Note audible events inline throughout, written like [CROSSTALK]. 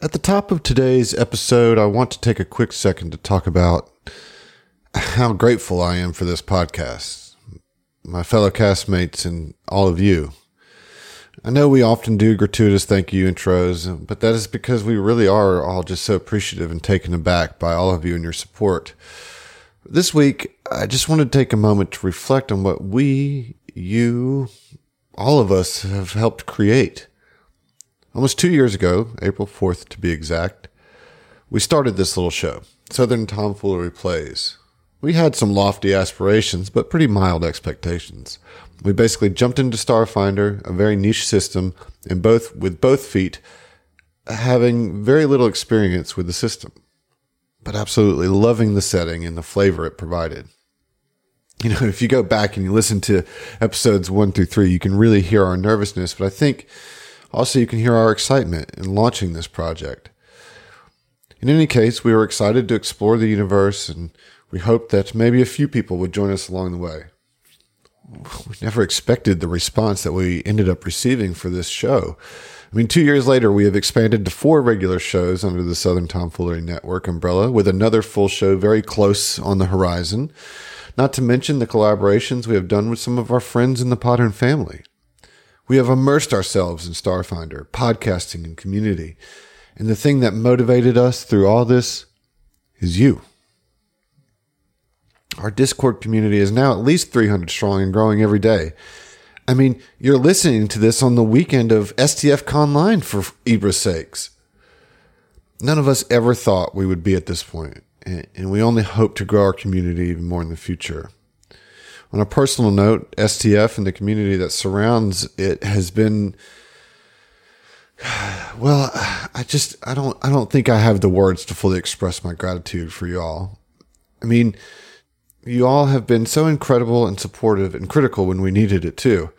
At the top of today's episode, I want to take a quick second to talk about how grateful I am for this podcast, my fellow castmates, and all of you. I know we often do gratuitous thank you intros, but that is because we really are all just so appreciative and taken aback by all of you and your support. This week, I just want to take a moment to reflect on what we, you, all of us have helped create. Almost two years ago, April 4th to be exact, we started this little show, Southern Tomfoolery Plays. We had some lofty aspirations, but pretty mild expectations. We basically jumped into Starfinder, a very niche system, and both with both feet, having very little experience with the system, but absolutely loving the setting and the flavor it provided. You know, if you go back and you listen to episodes one through three, you can really hear our nervousness, but I think also, you can hear our excitement in launching this project. In any case, we were excited to explore the universe and we hoped that maybe a few people would join us along the way. We never expected the response that we ended up receiving for this show. I mean, two years later, we have expanded to four regular shows under the Southern Tomfoolery Network umbrella, with another full show very close on the horizon. Not to mention the collaborations we have done with some of our friends in the Podern family. We have immersed ourselves in Starfinder, podcasting, and community. And the thing that motivated us through all this is you. Our Discord community is now at least 300 strong and growing every day. I mean, you're listening to this on the weekend of STF Conline for Ibra's sakes. None of us ever thought we would be at this point, and we only hope to grow our community even more in the future. On a personal note, STF and the community that surrounds it has been [SIGHS] well, I just I don't I don't think I have the words to fully express my gratitude for you all. I mean, you all have been so incredible and supportive and critical when we needed it too.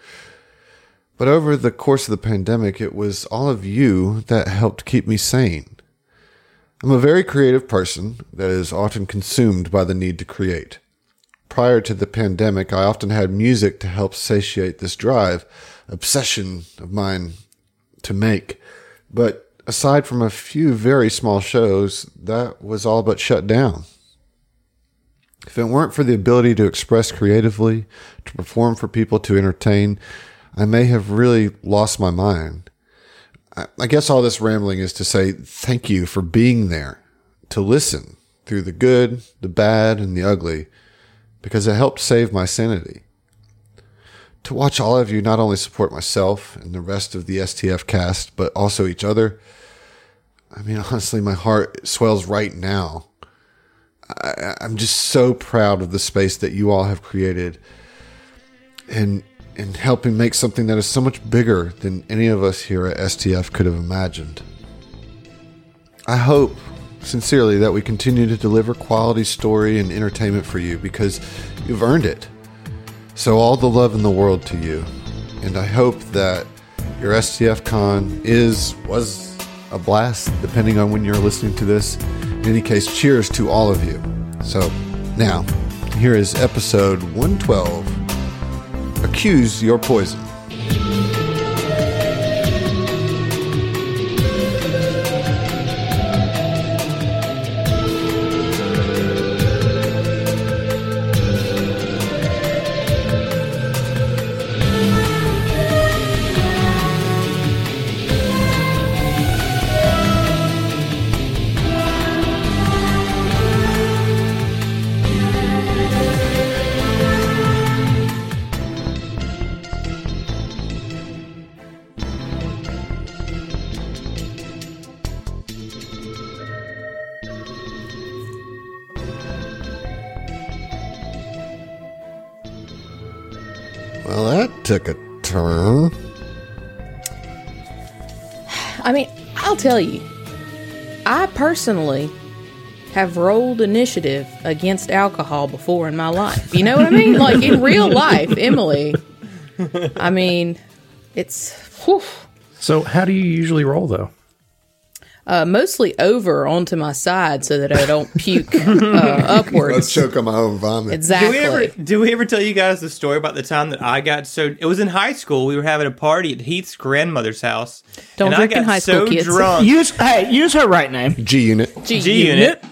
But over the course of the pandemic, it was all of you that helped keep me sane. I'm a very creative person that is often consumed by the need to create prior to the pandemic, I often had music to help satiate this drive, obsession of mine to make. But aside from a few very small shows, that was all but shut down. If it weren't for the ability to express creatively, to perform for people, to entertain, I may have really lost my mind. I guess all this rambling is to say thank you for being there, to listen through the good, the bad, and the ugly because it helped save my sanity. To watch all of you not only support myself and the rest of the STF cast, but also each other, I mean, honestly, my heart swells right now. I, am just so proud of the space that you all have created and and helping make something that is so much bigger than any of us here at STF could have imagined. I hope sincerely that we continue to deliver quality story and entertainment for you because you've earned it. So, all the love in the world to you. And I hope that your STF Con is, was a blast, depending on when you're listening to this. In any case, cheers to all of you. So, now, here is episode 112 Accuse Your Poison. Took a turn. I mean, I'll tell you, I personally have rolled initiative against alcohol before in my life. You know what I mean? like in real life, Emily. I mean, it's. Whew. So, how do you usually roll though? Uh, mostly over onto my side so that I don't [LAUGHS] puke uh, Let's upwards. choke on my own vomit. Exactly. Did we ever did we ever tell you guys the story about the time that I got so it was in high school we were having a party at Heath's grandmother's house. Don't and drink I got in high school, so kids. drunk Use hey, use her right name. G unit. G, G unit.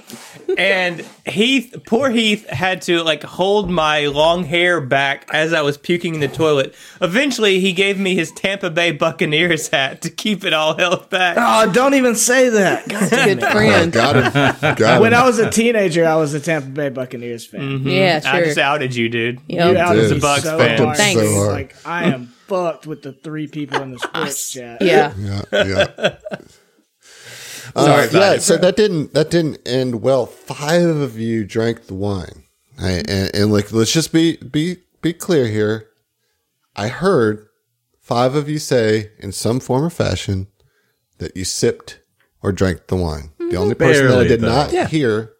And Heath, poor Heath, had to like hold my long hair back as I was puking in the toilet. Eventually, he gave me his Tampa Bay Buccaneers hat to keep it all held back. Oh, don't even say that. God damn Good it. friend. Got him. Got When him. I was a teenager, I was a Tampa Bay Buccaneers fan. Mm-hmm. Yeah, I just outed you, dude. Yep. You outed Dude. me Bucks so fan. hard. Thanks. So hard. Like I am fucked with the three people in the sports [LAUGHS] chat. Yeah. yeah, yeah. [LAUGHS] Uh, yeah, it. so that didn't that didn't end well. Five of you drank the wine, Right, and, and like let's just be be be clear here. I heard five of you say in some form or fashion that you sipped or drank the wine. The only person that I did though. not Yeah. hear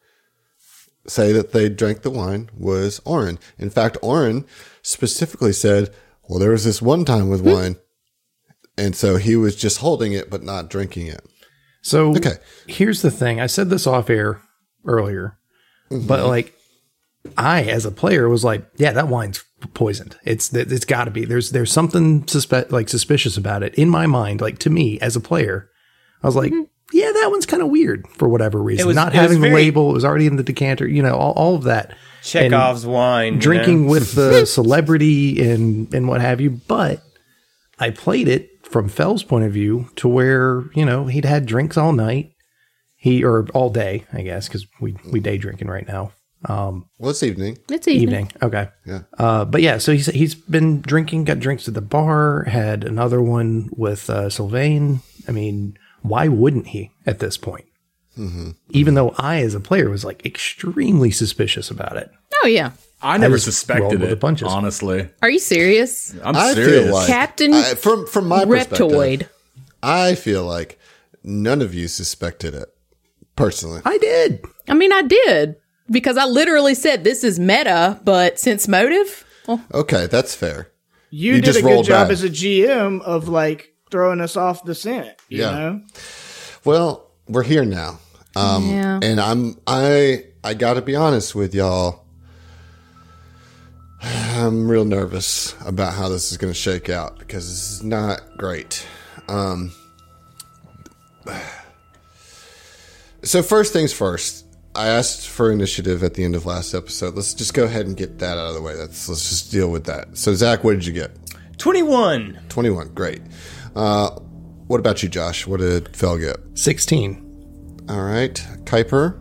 say that they drank the wine was Oren. In fact, Oren specifically said, "Well, there was this one time with wine." And so he was just holding it but not drinking it. So Okay. here's the thing. I said this off air earlier, but mm-hmm. like I, as a player, was like, yeah, that wine's poisoned. It's it's got to be. There's there's something suspe- like suspicious about it in my mind. Like to me as a player, I was like, mm-hmm. yeah, that one's kind of weird for whatever reason. was- Not having the very- label, it was already in the decanter. You know, all, all of that. And Chekhov's wine. you drinking know? with the [LAUGHS] celebrity and and what have you. But I played it from Fell's point of view to where you know he'd had drinks all night, he or all day, I guess, because we we day drinking right now. Um, Well, it's evening. It's evening. evening, okay. Yeah. Uh, but yeah, so he's he's been drinking, got drinks at the bar, had another one with uh, Sylvain. I mean, why wouldn't he at this point? Even though I, as a player, was like extremely suspicious about it. Oh yeah. I never just suspected rolled with the it. punches. Honestly, Are you serious? I'm I serious. feel like Captain I, from from my perspective, Reptoid. I feel like none of you suspected it personally. I did. I mean, I did because I literally said this is meta, but since motive, well, Okay, that's fair. You, You did just a good job back. as a GM of like throwing us off the scent. You Yeah. know? Well, we're here now, um, Yeah. and I'm I I got to be honest with y'all. I'm real nervous about how this is going to shake out because this is not great. Um, [SIGHS] so first things first, I asked for initiative at the end of last episode. Let's just go ahead and get that out of the way. Let's let's just deal with that. So Zach, what did you get? 21. 21. Great. Uh, what about you, Josh? What did Fell get? Sixteen. All right. Kuiper,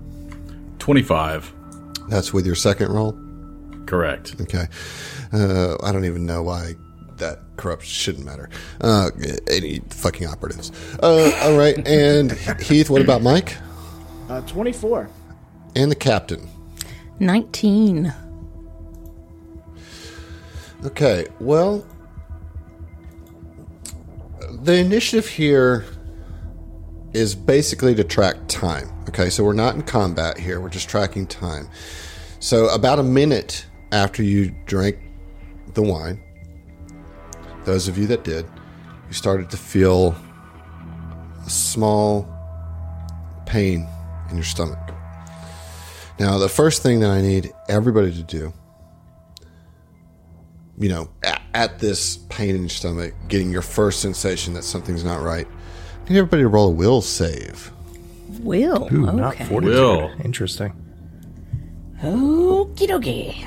Twenty-five. that's with your second roll. Correct. Okay. Uh, I don't even know why that corrupt shouldn't matter. Uh, any fucking operatives. Uh, all right. And [LAUGHS] Heath, what about Mike? Uh, 24. And the captain. nineteen. Okay. Well, the initiative here is basically to track time. Okay. So we're not in combat here, we're just tracking time. So about a minute after you drank the wine, those of you that did, you started to feel a small pain in your stomach. Now, the first thing that I need everybody to do you know, at, at this pain in your stomach, getting your first sensation that something's not right, I need everybody to roll a will save. Will. Ooh, not okay. fortitude. Will. Interesting. Okie dokie.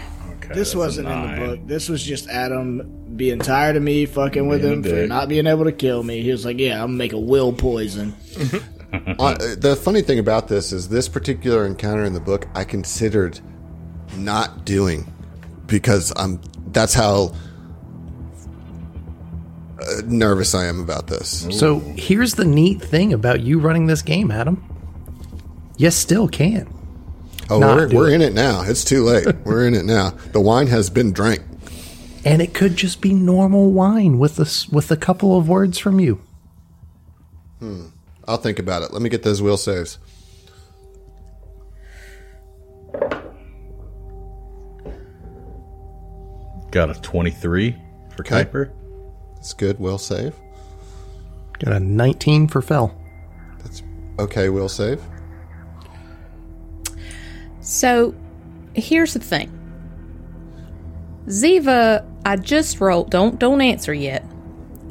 Okay, This wasn't in the book. This was just Adam being tired of me fucking with Being a him for not being able to kill me. He was like, "Yeah, I'm gonna make a will poison." [LAUGHS] Uh, the funny thing about this is this particular encounter in the book I considered not doing because I'm that's how uh, nervous I am about this. So here's the neat thing about you running this game, Adam. You still can. Oh, Not we're, do we're it. in it now. It's too late. [LAUGHS] we're in it now. The wine has been drank. And it could just be normal wine with a, s- with a couple of words from you. Hmm. I'll think about it. Let me get those will saves. Got a twenty-three for Okay. Kuiper. That's good. Will save. Got a 19 for Fell. That's Okay, will save. So, here's the thing. Ziva, I just rolled. Don't don't answer yet.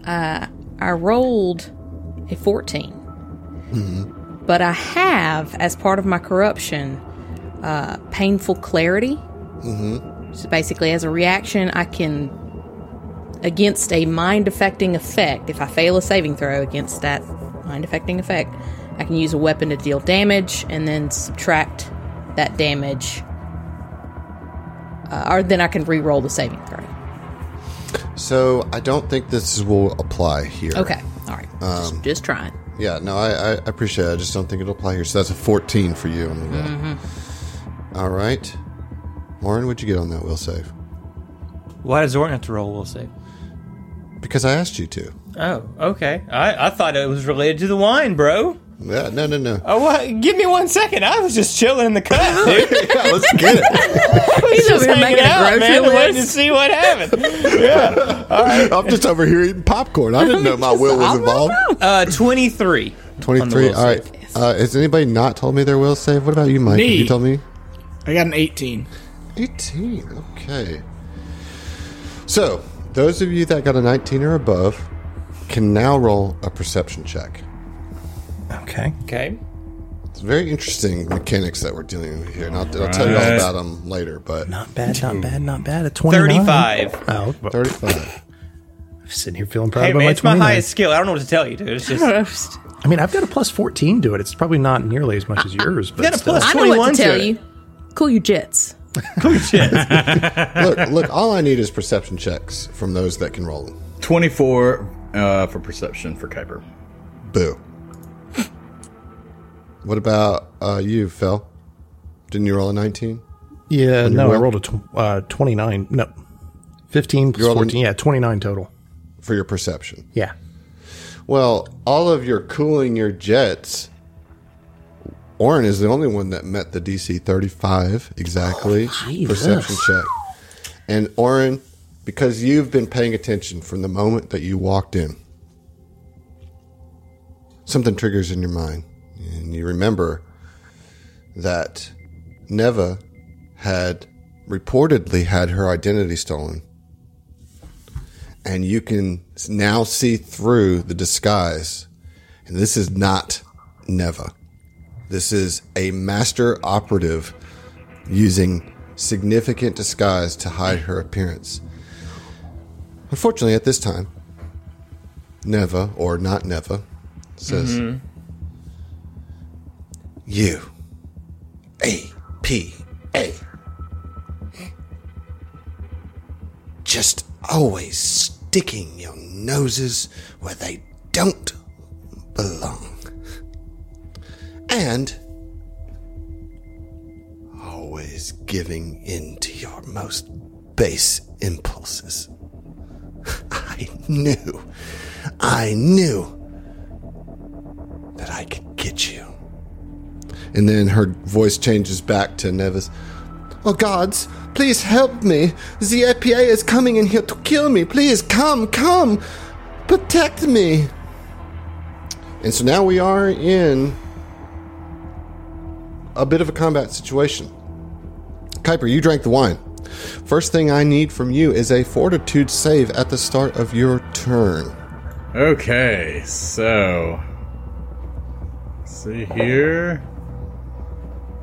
Uh, I rolled a 14 but I have, as part of my corruption, uh, painful clarity. Mm-hmm. So basically, as a reaction, I can against a mind affecting effect. If I fail a saving throw against that mind affecting effect, I can use a weapon to deal damage and then subtract that damage. Uh, or then I can re-roll the saving throw. So I don't think this will apply here. Okay, all right, just, just trying. Yeah, no, I, I appreciate it. I just don't think it'll apply here. So that's a 14 for you on the will. Mm-hmm. All right. Oren, what'd you get on that will save? Why does Oren have to roll will save? Because I asked you to. Oh, okay. I, I thought it was related to the wine, bro. Yeah, no, no, no. Oh, what? Give me one second. I was just chilling in the cut, [LAUGHS] dude. yeah, let's get it. He's over here Hanging out, grocery man, waiting to see what happened. I'm just over here eating popcorn. I didn't know my will was [LAUGHS] involved. Uh, 23. on the 23. will All right. save. Uh, has anybody not told me their will save? What about you, Mike? Have Me. you told me? I got an 18. 18. Okay. So, those of you that got a 19 or above can now roll a perception check. Okay. Okay. It's very interesting mechanics that we're dealing with here. And I'll, I'll tell you all about them later, but Not bad, not bad, not bad. At 29. 35. Oh, well, 35. I'm sitting here feeling proud Hey, about man, my it's my 29. highest skill. I don't know what to tell you, dude. It's just. I mean, I've got a plus 14 to it. It's probably not nearly as much as yours, but got a still. plus- I know what 21 to to tell it. you. Cool you jits. [LAUGHS] [LAUGHS] look, look, all I need is perception checks from those that can roll them. 24 uh, for perception for Kuiper. Boo. What about uh, you, Fell? Didn't you roll a 19? Yeah, no, I rolled a tw- uh, 29. No. 15 plus rolled an- 14. Yeah, 29 total. For your perception. Yeah. Well, all of your cooling your jets. Oren is the only one that met the DC 35 exactly Jesus. perception check. And Oren, because you've been paying attention from the moment that you walked in, something triggers in your mind. And you remember that Neva had reportedly had her identity stolen and you can now see through the disguise. And this is not Neva. This is a master operative using significant disguise to hide her appearance. Unfortunately, at this time, Neva, or not Neva, says, mm-hmm. You, A. P. A, just always sticking your noses where they don't belong. And always giving in to your most base impulses. [LAUGHS] I knew, I knew And then her voice changes back to Neva's. Oh gods, please help me. The APA is coming in here to kill me. Please come, come. Protect me. And so now we are in a bit of a combat situation. Kuiper, you drank the wine. First thing I need from you is a fortitude save at the start of your turn. Okay, so. See here.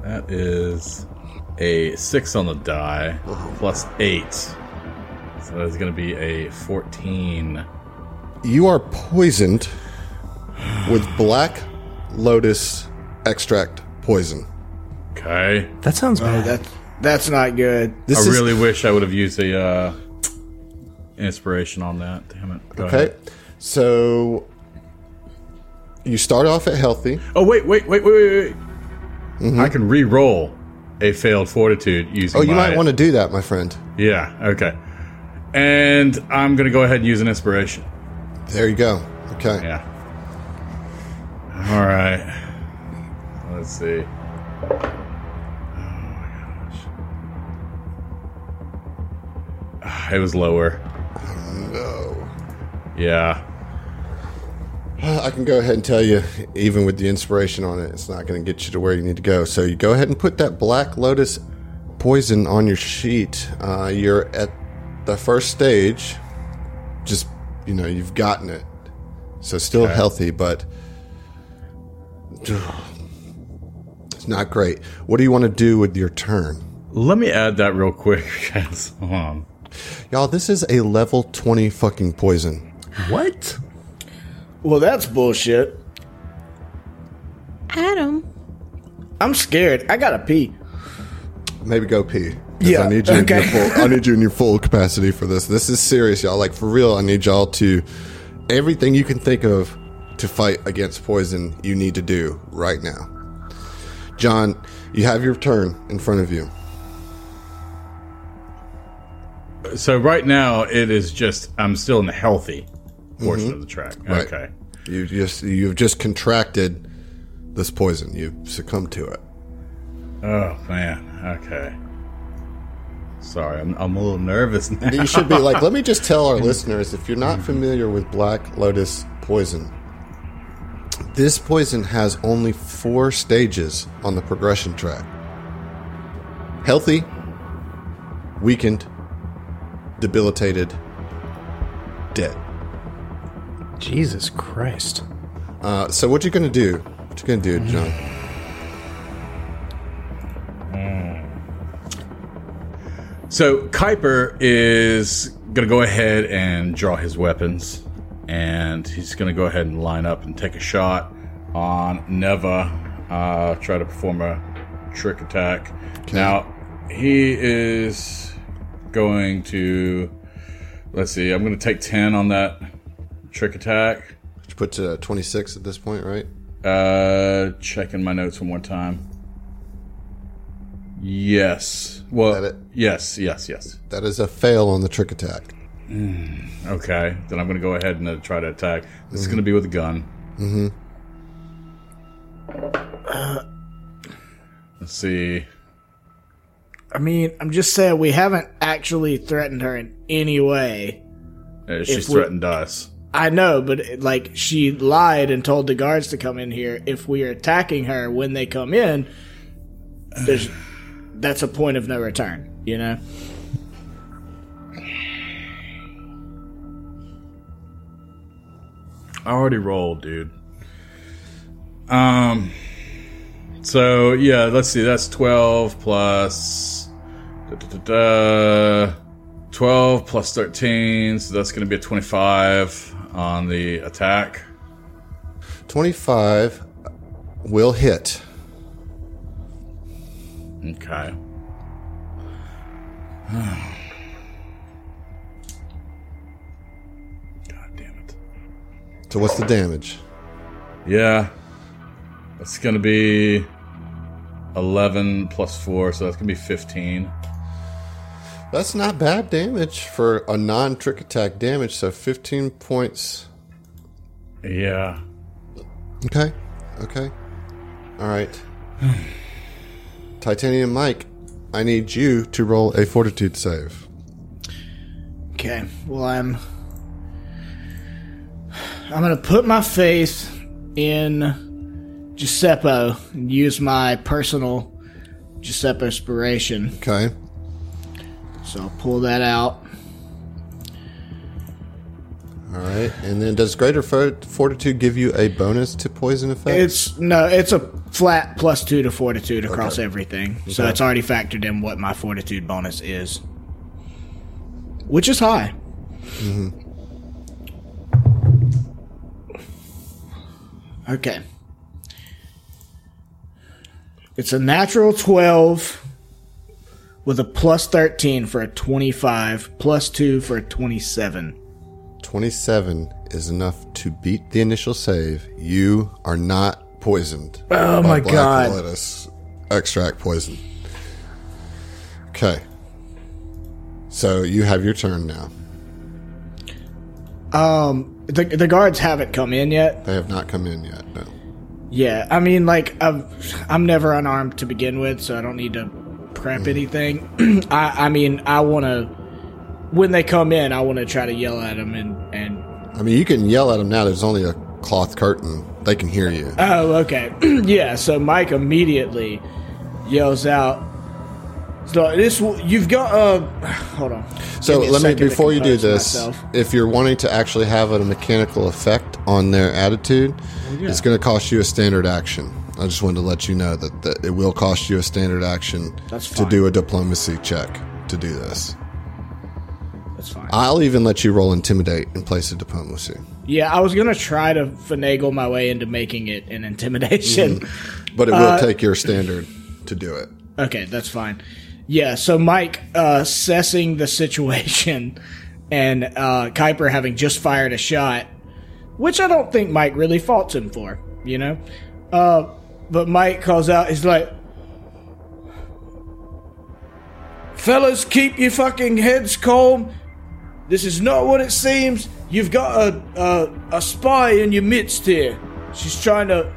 That is a 6 on the die, plus 8. So that's going to be a 14. You are poisoned with black lotus extract poison. Okay. That sounds Oh, bad. that's that's not good. This I is really wish I would have used a uh, inspiration on that. Damn it. Go okay. ahead. So you start off at healthy. Oh, wait, wait, wait, wait, wait, wait. Mm-hmm. I can re roll a failed fortitude using Oh, you my- might want to do that, my friend. Yeah, okay. And I'm going to go ahead and use an inspiration. There you go. Okay. Yeah. All right. Let's see. Oh my gosh. Ah, it was lower. Oh, no. Yeah. I can go ahead and tell you, even with the inspiration on it, it's not going to get you to where you need to go. So you go ahead and put that Black Lotus poison on your sheet. Uh, you're at the first stage. Just, you know, you've gotten it. So still healthy, but [SIGHS] it's not great. What do you want to do with your turn? Let me add that real quick. [LAUGHS] guys. Hold on. Y'all, this is a level 20 fucking poison. What? Well, that's bullshit. Adam. I'm scared. I gotta pee. Maybe go pee. 'Cause Yeah, I need you in your full, I need you in your [LAUGHS] full capacity for this. This is serious, y'all. Like for real, I need y'all to everything you can think of to fight against poison. You need to do right now. John, you have your turn in front of you. So right now it is just I'm still in the healthy portion mm-hmm. of the track. Right. Okay. You just you've just contracted this poison. You've succumbed to it. Oh man. Okay. Sorry, I'm I'm a little nervous now. You should be like, let me just tell our [LAUGHS] listeners if you're not familiar with Black Lotus poison, this poison has only four stages on the progression track healthy, weakened, debilitated, dead. Jesus Christ. Uh, so, what you going to do? What you going to do, John? So Kuiper is gonna go ahead and draw his weapons, and he's gonna go ahead and line up and take a shot on Neva. Uh, try to perform a trick attack. Now he is going to. Let's see. I'm gonna take ten on that trick attack. You put to 26 at this point, right? Uh, checking my notes one more time. Yes. Well, That it? yes, yes, yes. That is a fail on the trick attack. Okay, then I'm going to go ahead and uh, try to attack. This is going to be with a gun. Mm-hmm. Let's see. I mean, I'm just saying we haven't actually threatened her in any way. Uh, she's we- threatened us. I know, but like she lied and told the guards to come in here. If we are attacking her when they come in, there's that's a point of no return. You know. I already rolled, dude. Um. So yeah, let's see. That's twelve plus. Da, da, da, da, twelve plus thirteen, so that's going to be a twenty-five on the attack. 25 will hit. Okay. [SIGHS] God damn it. So, what's the damage? Yeah. It's going to be 11 plus 4, so that's going to be 15. That's not bad damage for a non trick attack damage. So 15 points. Yeah. Okay. Okay. All right. [SIGHS] Titanium Mike, I need you to roll a fortitude save. Okay. Well, I'm. I'm gonna put my faith in Giuseppe and use my personal Giuseppe inspiration. Okay. So I'll pull that out. All right. And then does greater fortitude give you a bonus to poison effect? It's no, it's a flat plus two to fortitude across Okay. everything. So it's already factored in what my fortitude bonus is, which is high. Mm-hmm. Okay. It's a natural 12 with a plus 13 for a 25, plus 2 for a 27. 27 is enough to beat the initial save. You are not poisoned. Oh my black God. Lotus extract poison. Okay. So you have your turn now. Um, the, the guards haven't come in yet. They have not come in yet. No. Yeah, I mean, like, I'm, I'm never unarmed to begin with, so I don't need to prep anything. [CLEARS THROAT] I, I mean, I want to, when they come in, I want to try to yell at them and, and I mean, you can yell at them now. There's only a cloth curtain, they can hear you. Oh, okay. [CLEARS THROAT] yeah, so Mike immediately yells out. So this you've got uh [SIGHS] hold on. So me let me before you do this, myself. if you're wanting to actually have a mechanical effect on their attitude, it's going to cost you a standard action. I just wanted to let you know that, that it will cost you a standard action to do a diplomacy check to do this. That's fine. I'll even let you roll intimidate in place of diplomacy. yeah, I was gonna try to finagle my way into making it an intimidation. But it will Uh, take your standard to do it. Okay, that's fine. Yeah, so Mike uh, assessing the situation [LAUGHS] and uh, Kuiper having just fired a shot, which I don't think Mike really faults him for, you know? Uh, but Mike calls out, he's like, Fellas, keep your fucking heads calm. This is not what it seems. You've got a, a, a spy in your midst here. She's trying to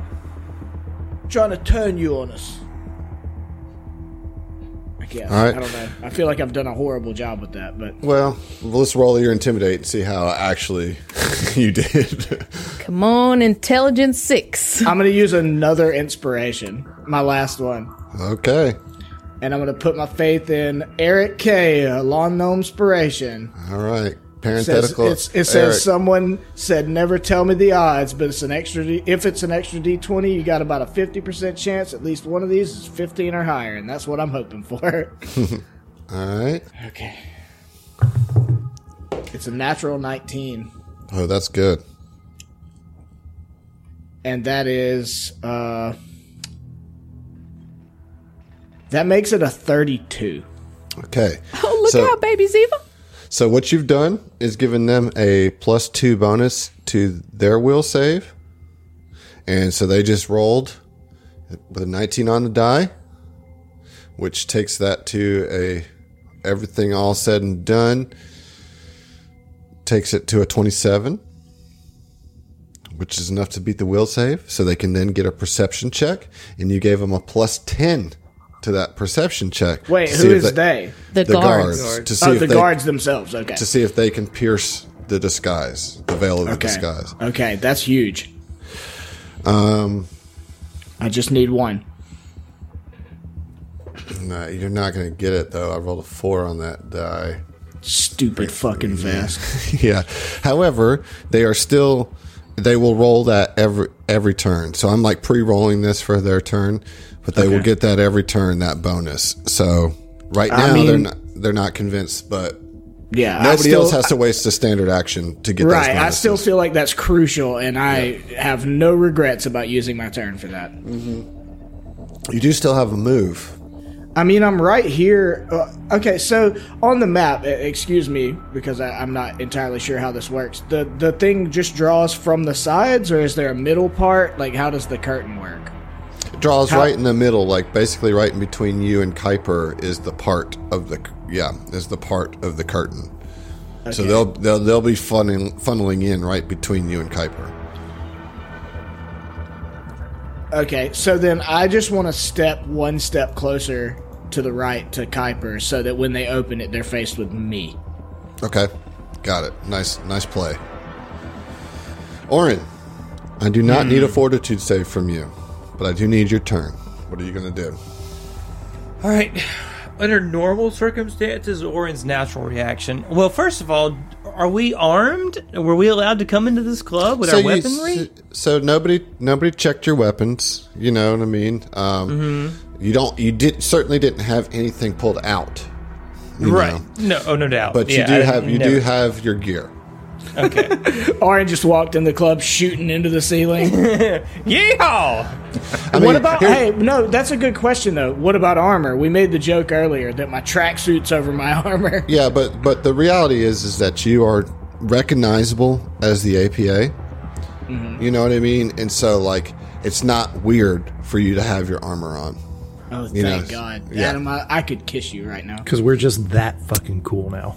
trying to turn you on us. I guess. All right. I don't know. I feel like I've done a horrible job with that, but Well, let's roll your intimidate and see how actually [LAUGHS] you did. Come on, intelligence six. I'm gonna use another inspiration, my last one, okay. and I'm gonna put my faith in Eric K. A lawn gnome inspiration. All right. Says, Parenthetical. it's, it says someone said never tell me the odds, but it's an extra. D, if it's an extra D20, you got about a 50% chance at least one of these is 15 or higher, and that's what I'm hoping for. [LAUGHS] [LAUGHS] All right. okay. It's a natural 19. Oh, that's good. and that is uh that makes it a 32 Okay. Oh, look So- out, baby Ziva. So what you've done is given them a plus two bonus to their will save, and so they just rolled with a 19 on the die, which takes that to a everything all said and done takes it to a 27, which is enough to beat the will save. So they can then get a perception check, and you gave them a plus 10 to that perception check. wait who is see who if is they The, The guards. guards. To see oh if the they, guards themselves okay to see if they can pierce the disguise, the veil of the okay disguise. okay that's huge Um, i just need one no, you're not going to get it though. I rolled a four on that die. stupid fucking [LAUGHS] vest [LAUGHS] yeah. However, they are still. They will roll that every every turn. So I'm like pre-rolling this for their turn, but they will get that every turn that bonus. So right I now they're not they're not convinced, but yeah nobody still- else has to waste a standard action to get right i still feel like that's crucial and i have no regrets about using my turn for that you do still have a move. I mean, I'm right here. Uh, okay, so on the map, excuse me, because I, I'm not entirely sure how this works. The the thing just draws from the sides, or is there a middle part? Like, how does the curtain work? Draws How- right in the middle, like basically right in between you and Kuiper is the part of the yeah is the part of the curtain. So they'll they'll they'll be funneling funneling in right between you and Kuiper. Okay, so then I just want to step one step closer to the right to Kuiper, so that when they open it, they're faced with me. Okay, got it. Nice nice play. Orin, I do not Hmm. need a fortitude save from you, but I do need your turn. What are you gonna do? All right. Under normal circumstances, Orin's natural reaction. Well, first of all, are we armed? Were we allowed to come into this club with our you- weaponry? so nobody nobody checked your weapons. You know what I mean. Um, Mm-hmm. You don't. You did certainly didn't have anything pulled out. right. know. No, oh, no doubt. But you do I- have you never- do have your gear. Okay. [LAUGHS] Orin just walked in the club shooting into the ceiling. [LAUGHS] Yeehaw! I what about? here- Hey, no, that's a good question though. What about armor? We made the joke earlier that my tracksuit's over my [LAUGHS] armor. Yeah, but but the reality is is that you are recognizable as the APA. Mm-hmm. You know what I mean? And so like it's not weird for you to have your armor on. Oh, thank You know, God, yeah. Adam! I, I could kiss you right now. Because we're just that fucking cool now.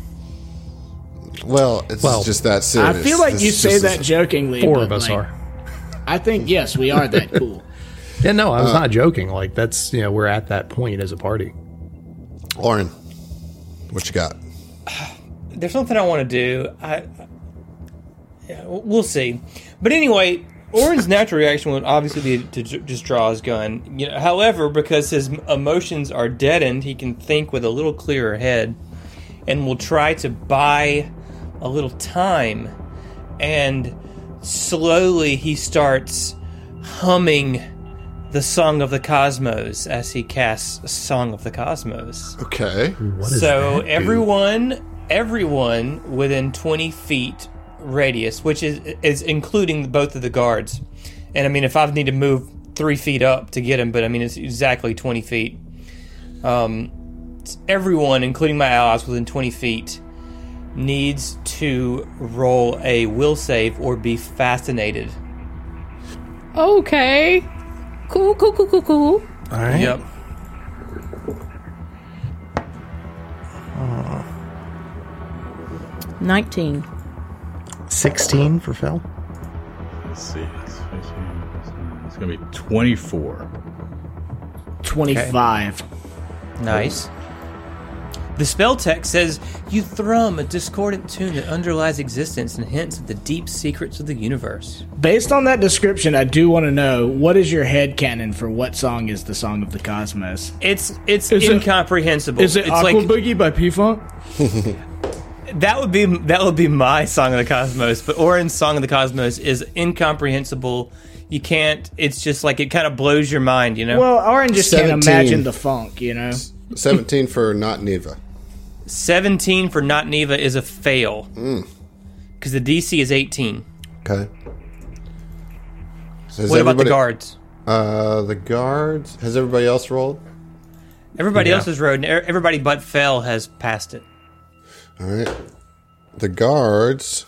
Well, it's Well, just that I feel like This you say just- that jokingly. Four of us like, are. I think yes, we are that cool. [LAUGHS] Yeah, no, Uh, I was not joking. Like that's you know we're at that point as a party. Lauren, what you got? There's something I want to do. I, yeah, we'll see. But anyway, Orin's natural reaction would obviously be to j- just draw his gun. You know, however, because his emotions are deadened, he can think with a little clearer head, and will try to buy a little time. And slowly, he starts humming the Song of the Cosmos as he casts Song of the Cosmos. Okay. What is so that, everyone, everyone within twenty feet radius, which is is including both of the guards, and I mean if I need to move three feet up to get him, but I mean it's exactly twenty feet. Um, everyone, including my allies within twenty feet, needs to roll a will save or be fascinated. Okay. Cool, cool, cool, cool, cool. All right. Yep. Nineteen. 16 for Fell. Let's see. It's, it's going to be 24. 25. Nice. The spell text says, You thrum a discordant tune that underlies existence and hints at the deep secrets of the universe. Based on that description, I do want to know what is your head canon for what song is the Song of the Cosmos? It's it's Is incomprehensible. Is it it's Aqua like Boogie by P Funk? [LAUGHS] that would be that would be my song of the cosmos, but Orin's song of the cosmos is incomprehensible. You can't. It's just like it kind of blows your mind, you know. Well, Oren just can't imagine the funk, you know? 17 for not Neva. Seventeen for not Neva is a fail Mm. because the DC is eighteen. Okay. So has What about the everybody- guards? Uh, the guards. Has everybody else rolled? Everybody Yeah. else's road, everybody but Fell has passed it. All right. The guards.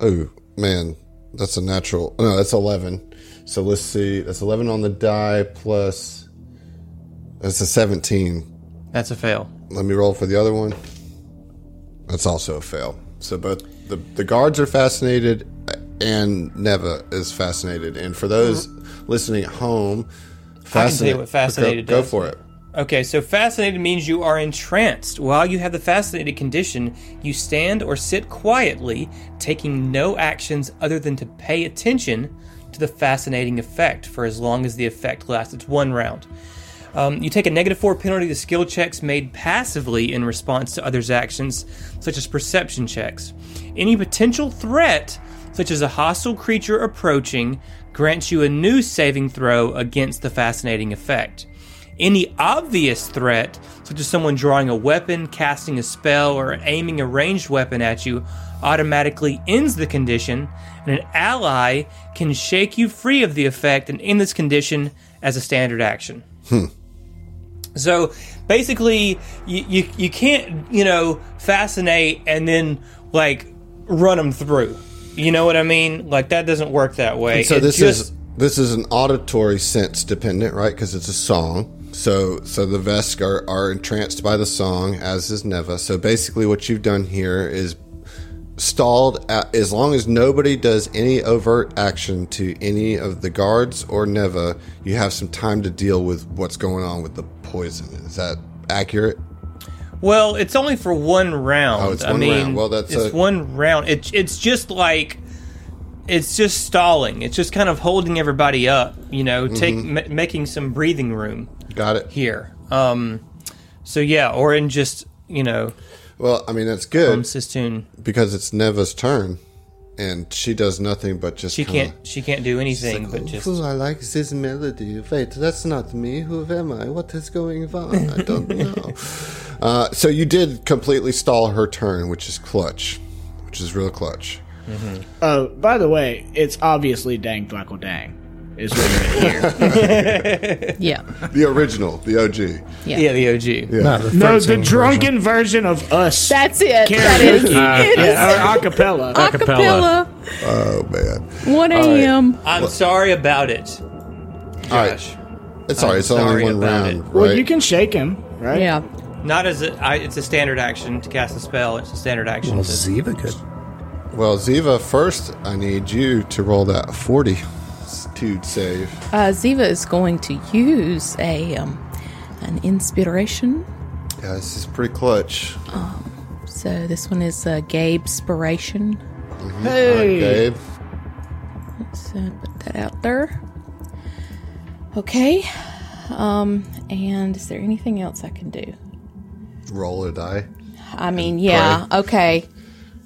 Oh man, that's a natural. No, that's eleven. So let's see. That's eleven on the die plus. That's a seventeen. That's a fail. Let me roll for the other one. That's also a fail. So both the the guards are fascinated, and Neva is fascinated. And for those mm-hmm. listening at home, tell you what fascinated go, go for it. Okay, so fascinated means you are entranced. While you have the fascinated condition, you stand or sit quietly, taking no actions other than to pay attention to the fascinating effect for as long as the effect lasts. It's one round. Um, you take a negative four penalty to skill checks made passively in response to others' actions, such as perception checks. Any potential threat, such as a hostile creature approaching, grants you a new saving throw against the fascinating effect. Any obvious threat, such as someone drawing a weapon, casting a spell, or aiming a ranged weapon at you, automatically ends the condition, and an ally can shake you free of the effect and end this condition as a standard action. So basically, you, you you can't you know fascinate and then like run them through. You know what I mean? Like that doesn't work that way. So It this just- is this is an auditory sense dependent, right? Because it's a song. So so the Vesk are, are entranced by the song, as is Neva. So basically, what you've done here is stalled at, as long as nobody does any overt action to any of the guards or Neva. You have some time to deal with what's going on with the poison. Is that accurate? Well, it's only for one round. Oh, it's I one mean, round. Well, that's it's a- one round. It's it's just like it's just stalling. It's just kind of holding everybody up. You know, take Mm-hmm. ma- making some breathing room Got it. here. Um, so yeah, or in just you know, Well, I mean that's good um, Sistoon. because it's Neva's turn, and she does nothing but just She kinda- can't she can't do anything but just. I like this melody. Wait, that's not me. Who am I? What is going on? I don't [LAUGHS] know. uh, so you did completely stall her turn, which is clutch, which is real clutch. Oh, by the way, it's obviously Dang Thwackle Dang. Is what you're here. [LAUGHS] Yeah. The original, the OG. Yeah. Yeah, the OG. No, the no, the drunken version of us. That's it. That is. Karaoke. it uh, is. yeah, or acapella. Acapella. Oh man! 1 a.m. I'm sorry about it, All right, Josh. it's all right. I'm It's only sorry one about round, it. right? Well, you can shake him, right? Yeah. Not as a, I, it's a standard action to cast a spell. It's a standard action. Well, to- Ziva could. Well, Ziva, first I need you to roll that forty to save. Uh, Ziva is going to use a um, an inspiration. Yeah, this is pretty clutch. So this one is uh, Gabe Spiration. Hey. Gabe, So put that out there. Okay. Um, and is there anything else I can do? Roll a die. I mean, yeah, okay.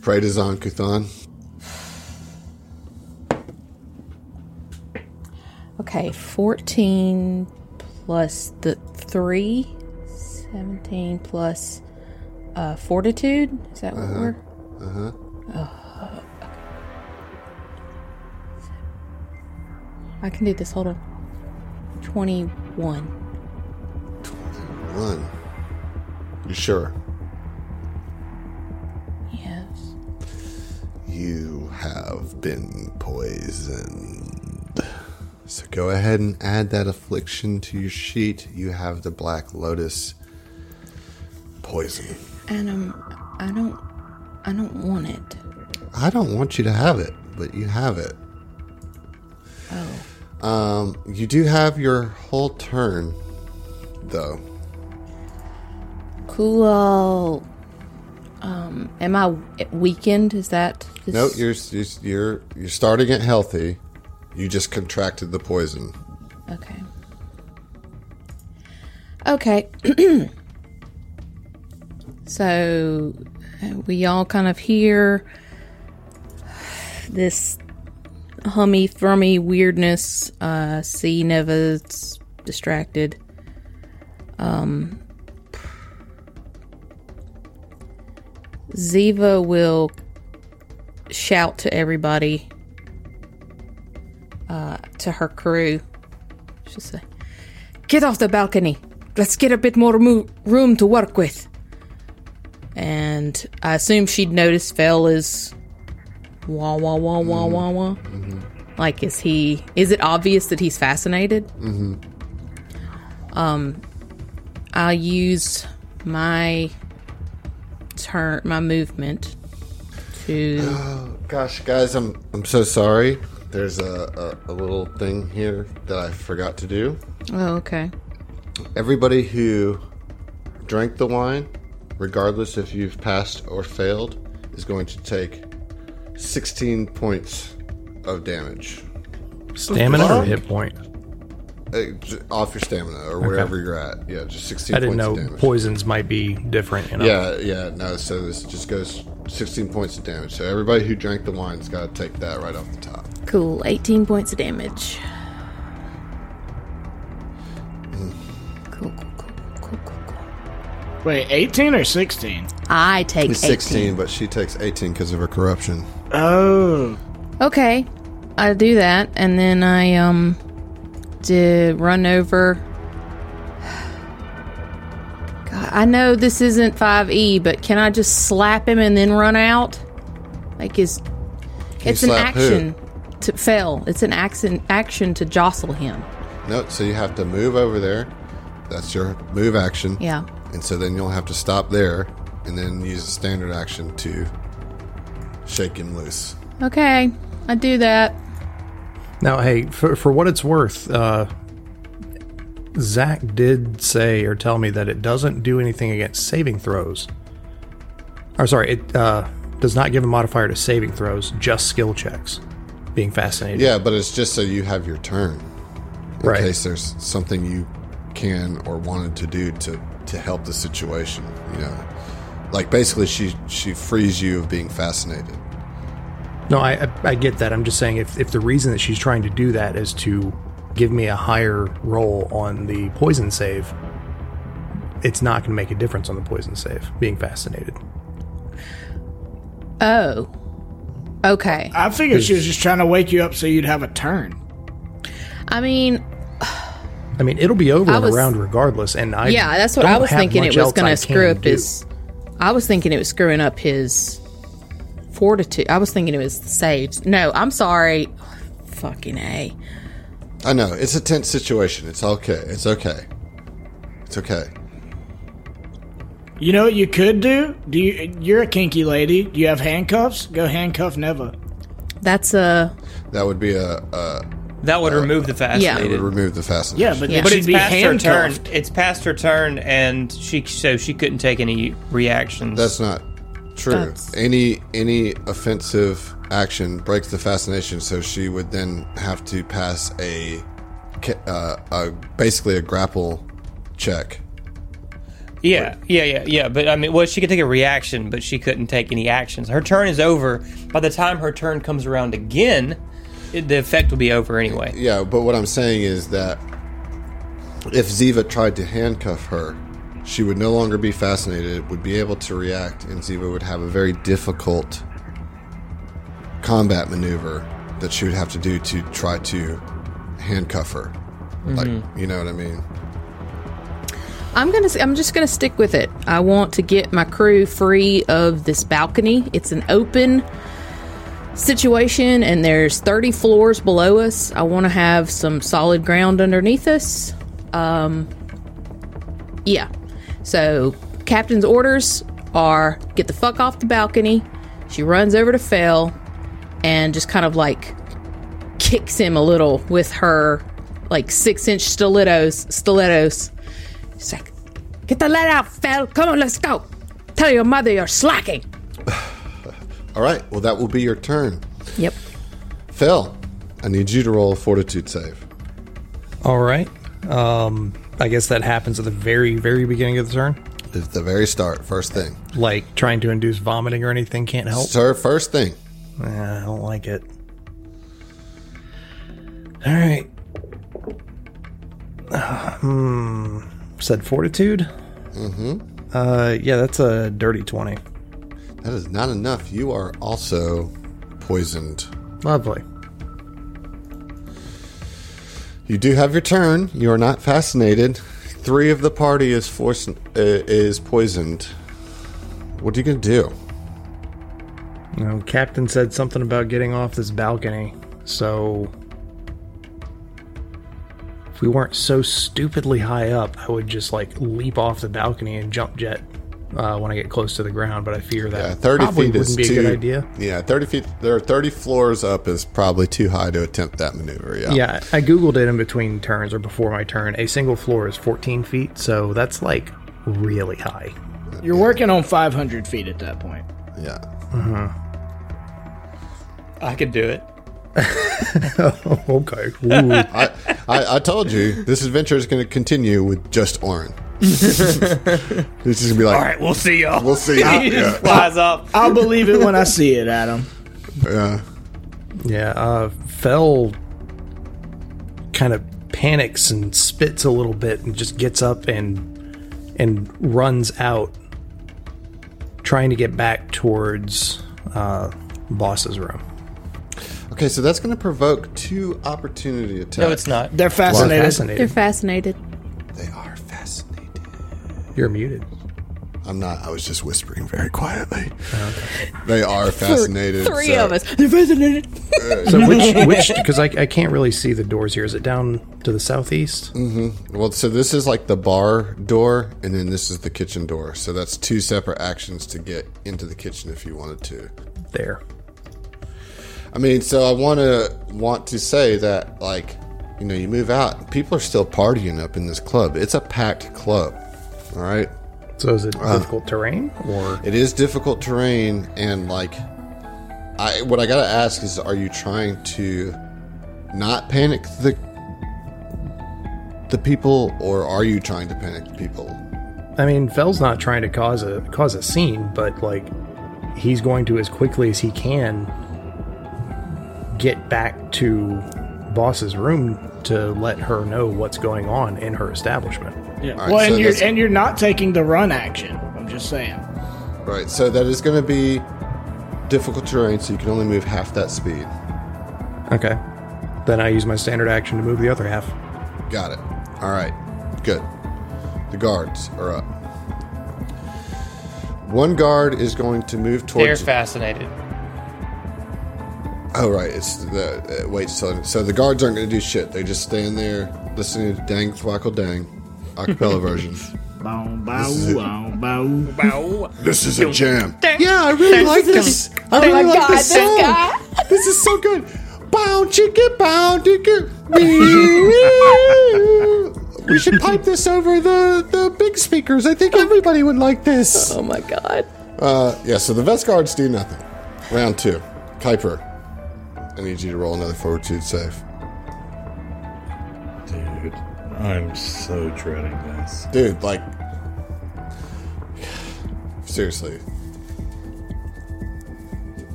Pray to Zon-Kuthon. Okay, 14 plus the 3, 17 plus uh, fortitude. Is that what we're? Uh huh. Oh, okay. I can do this. Hold on. 21. 21. You sure? Yes. You have been poisoned. So go ahead and add that affliction to your sheet. You have the Black Lotus poison. And um, I don't, I don't want it. I don't want you to have it, but you have it. Oh. Um, you do have your whole turn, though. Cool. Um, am I weakened? Is that? No, you're you're you're you're starting it healthy. You just contracted the poison. Okay. Okay. [CLEARS THROAT] so we all kind of hear this hummy thrummy weirdness. Uh, see Neva's distracted. Um, Ziva will shout to everybody, uh, to her crew. She'll say, Get off the balcony. Let's get a bit more mo- room to work with. And I assume she'd notice Fell is wah wah wah wah wah wah. Like, is he? Is it obvious that he's fascinated? Mm-hmm. Um, I'll use my turn, my movement to. Oh, [SIGHS] gosh, guys, I'm I'm so sorry. There's a, a, a little thing here that I forgot to do. Oh, okay. Everybody who drank the wine, regardless if you've passed or failed, is going to take 16 points of damage Stamina or hit point? Uh, off your stamina or wherever you're at. Yeah, just 16 I didn't points know of damage. poisons might be different. You know? Yeah, yeah, no, so this just goes 16 points of damage. So everybody who drank the wine's got to take that right off the top. Cool. 18 points of damage. Cool, cool, cool, cool, cool, cool. Wait, 18 or 16? I take It's 18. 16, but she takes 18 because of her corruption. Oh. Okay, I do that, and then I um, did run over. [SIGHS] God, I know this isn't five E, but can I just slap him and then run out? Like is Can it's you an action. who? Action to fail. It's an action action to jostle him. No, so you have to move over there. That's your move action. Yeah. And so then you'll have to stop there and then use a standard action to shake him loose. Okay, I do that. Now, hey, for, for what it's worth, uh, Zach did say or tell me that it doesn't do anything against saving throws. Or sorry, it uh, does not give a modifier to saving throws, just skill checks. Being fascinated. Yeah, but it's just so you have your turn. In Right. case there's something you can or wanted to do to, to help the situation, you know. Like basically she she frees you of being fascinated. No, I, I I get that. I'm just saying if if the reason that she's trying to do that is to give me a higher roll on the poison save, it's not going to make a difference on the poison save. Being fascinated. Oh, okay. I figured she was just trying to wake you up so you'd have a turn. I mean, I mean, it'll be over I in was- a round regardless, and I yeah, that's what don't I was have thinking. much It was else going I to screw can up do. his. I was thinking it was screwing up his fortitude. I was thinking it was the saves. No, I'm sorry. Fucking a. I know, it's a tense situation. It's okay. It's okay. It's okay. You know what you could do? Do you? You're a kinky lady. Do you have handcuffs? Go handcuff Neva. That's a That would be a, a That would remove the it would remove the fascination. Yeah, but Yeah. then But she'd it's be past her turn. It's past her turn, and she so she couldn't take any reactions. That's not True. That's- Any any offensive action breaks the fascination, so she would then have to pass a, uh, a basically a grapple check. Yeah, yeah, yeah, yeah. But I mean, well, she could take a reaction, but she couldn't take any actions. Her turn is over. By the time her turn comes around again, it, the effect will be over anyway. Yeah, but what I'm saying is that if Ziva tried to handcuff her, she would no longer be fascinated, would be able to react, and Ziva would have a very difficult combat maneuver that she would have to do to try to handcuff her. Like, mm-hmm. you know what I mean? I'm gonna. I'm just gonna stick with it. I want to get my crew free of this balcony. It's an open situation, and there's 30 floors below us. I want to have some solid ground underneath us. Um, yeah. So, captain's orders are get the fuck off the balcony. She runs over to Fell and just kind of like kicks him a little with her like six inch stilettos. Stilettos. She's like, get the lead out, Phil. Come on, let's go. Tell your mother you're slacking. [SIGHS] All right, well, that will be your turn. Yep. Phil, I need you to roll a fortitude save. All right. Um, I guess that happens at the very, very beginning of the turn. At the very start, first thing. Like trying to induce vomiting or anything can't help. Sir, first thing. I don't like it. All right. [SIGHS] Hmm. Said fortitude. Mm-hmm. Uh, yeah, that's a dirty twenty. That is not enough. You are also poisoned. Lovely. You do have your turn. You are not fascinated. Three of the party is forced, uh, is poisoned. What are you gonna do? You know, Captain said something about getting off this balcony, so we weren't so stupidly high up, I would just like leap off the balcony and jump jet uh, when I get close to the ground. But I fear that Yeah, thirty probably feet wouldn't be too. a good idea. Yeah, thirty feet. There are thirty floors up is probably too high to attempt that maneuver. Yeah. Yeah, I googled it in between turns or before my turn. A single floor is 14 feet, so that's like really high. You're working on 500 feet at that point. Yeah. I could do it. [LAUGHS] okay. Ooh. I, I, I told you this adventure is going to continue with just Oren. [LAUGHS] this is gonna be like, All right, we'll see y'all. we'll see. he [LAUGHS] yeah, flies off. I'll believe it when I see it, Adam. yeah. Yeah, uh, Fell kind of panics and spits a little bit and just gets up and and runs out, trying to get back towards uh, boss's room. Okay, so that's going to provoke two opportunity attacks. No, it's not. They're fascinated. They're Fascinated. fascinated. They are fascinated. You're muted. I'm not. I was just whispering very quietly. They are fascinated. Three so- of us. They're fascinated. So which which because I, I can't really see the doors here. Is it down to the southeast? Mm-hmm. Well, so this is like the bar door, and then this is the kitchen door. So that's two separate actions to get into the kitchen if you wanted to. There. I mean, so I want to want to say that like, you know, you move out, people are still partying up in this club. It's a packed club. All right. So is it uh, difficult terrain or It is difficult terrain, and like, I what I gotta ask is, are you trying to not panic the the people, or are you trying to panic the people? I mean, Fell's not trying to cause a cause a scene, but like he's going to as quickly as he can get back to boss's room to let her know what's going on in her establishment. Yeah. right, well, so and you're and you're not taking the run action. I'm just saying. Right. So that is going to be difficult terrain, so you can only move half that speed. Okay. Then I use my standard action to move the other half. Got it. All right. Good. The guards are up. One guard is going to move towards. They're towards. fascinated. Oh, right. It's the uh, wait. So, so the guards aren't going to do shit. They just stand there listening to Dang Thwackle Dang, acapella [LAUGHS] version. Bow, bow, This is it. bow, bow. This is a jam. Yeah, I really like this. I really my like God, this this song. guy. This is so good. Bow chicka bow chicka. We should pipe this over the, the big speakers. I think everybody would like this. Oh my god. Uh, yeah, so the vest guards do nothing. Round two. Kuiper, I need you to roll another fortitude save. Dude, I'm so dreading this. Dude, like. Seriously.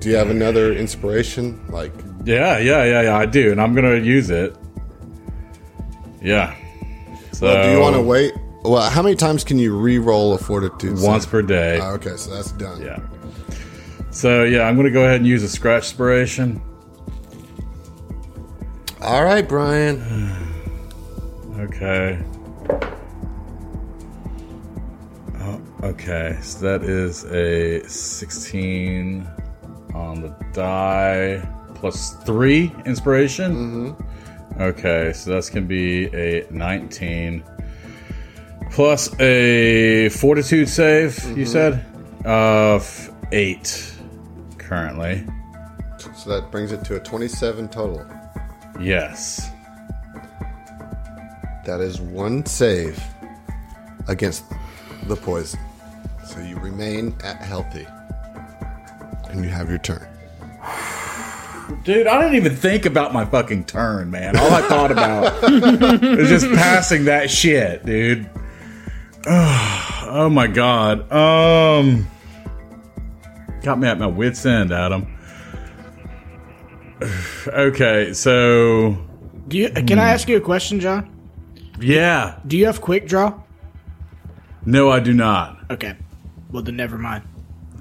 Do you have another inspiration? Like, Yeah, yeah, yeah, yeah. I do, and I'm gonna use it. Yeah. So well, do you want to wait? Well, how many times can you re-roll a fortitude? save? once per day? Ah, okay, so that's done. Yeah. So yeah, I'm gonna go ahead and use a scratch inspiration. All right, Brian. [SIGHS] Okay. Oh, okay, so that is a 16 on the die plus three inspiration. Mm-hmm. Okay, so that's gonna be a 19 plus a fortitude save. You said of eight currently. So that brings it to a 27 total. Yes. That is one save against the poison. So you remain at healthy. And you have your turn. Dude, I didn't even think about my fucking turn, man. All I thought about [LAUGHS] was just passing that shit, dude. [SIGHS] Oh, my god. Um got me at my wits end, Adam. [SIGHS] Okay, so Do you? Can I ask you a question, John? yeah. Do you have quick draw? No, I do not. Okay. Well, then never mind.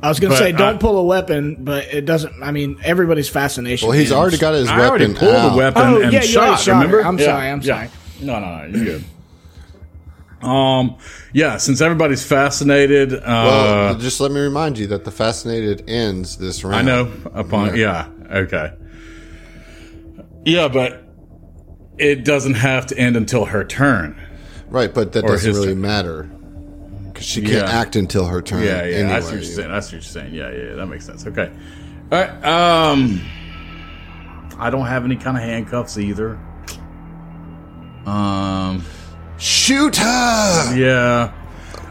I was gonna say don't I- pull a weapon, but it doesn't. I mean, everybody's fascination. Well, he's ends. already got his I already weapon pulled out. the weapon Oh, and yeah, shot, shot remember? I'm sorry, I'm sorry. No, no, no, you're good. Um, yeah, since everybody's fascinated, uh, Well, just let me remind you that the fascinated ends this round. I know. Upon yeah. okay. Yeah, but it doesn't have to end until her turn. Right, but that doesn't really turn. matter. Because she can't Yeah. act until her turn. Yeah, yeah. Anyway. That's what you're saying. That's what you're saying. Yeah, yeah. That makes sense. Okay. All right. Um, I don't have any kind of handcuffs either. Um. Shoot her! Yeah.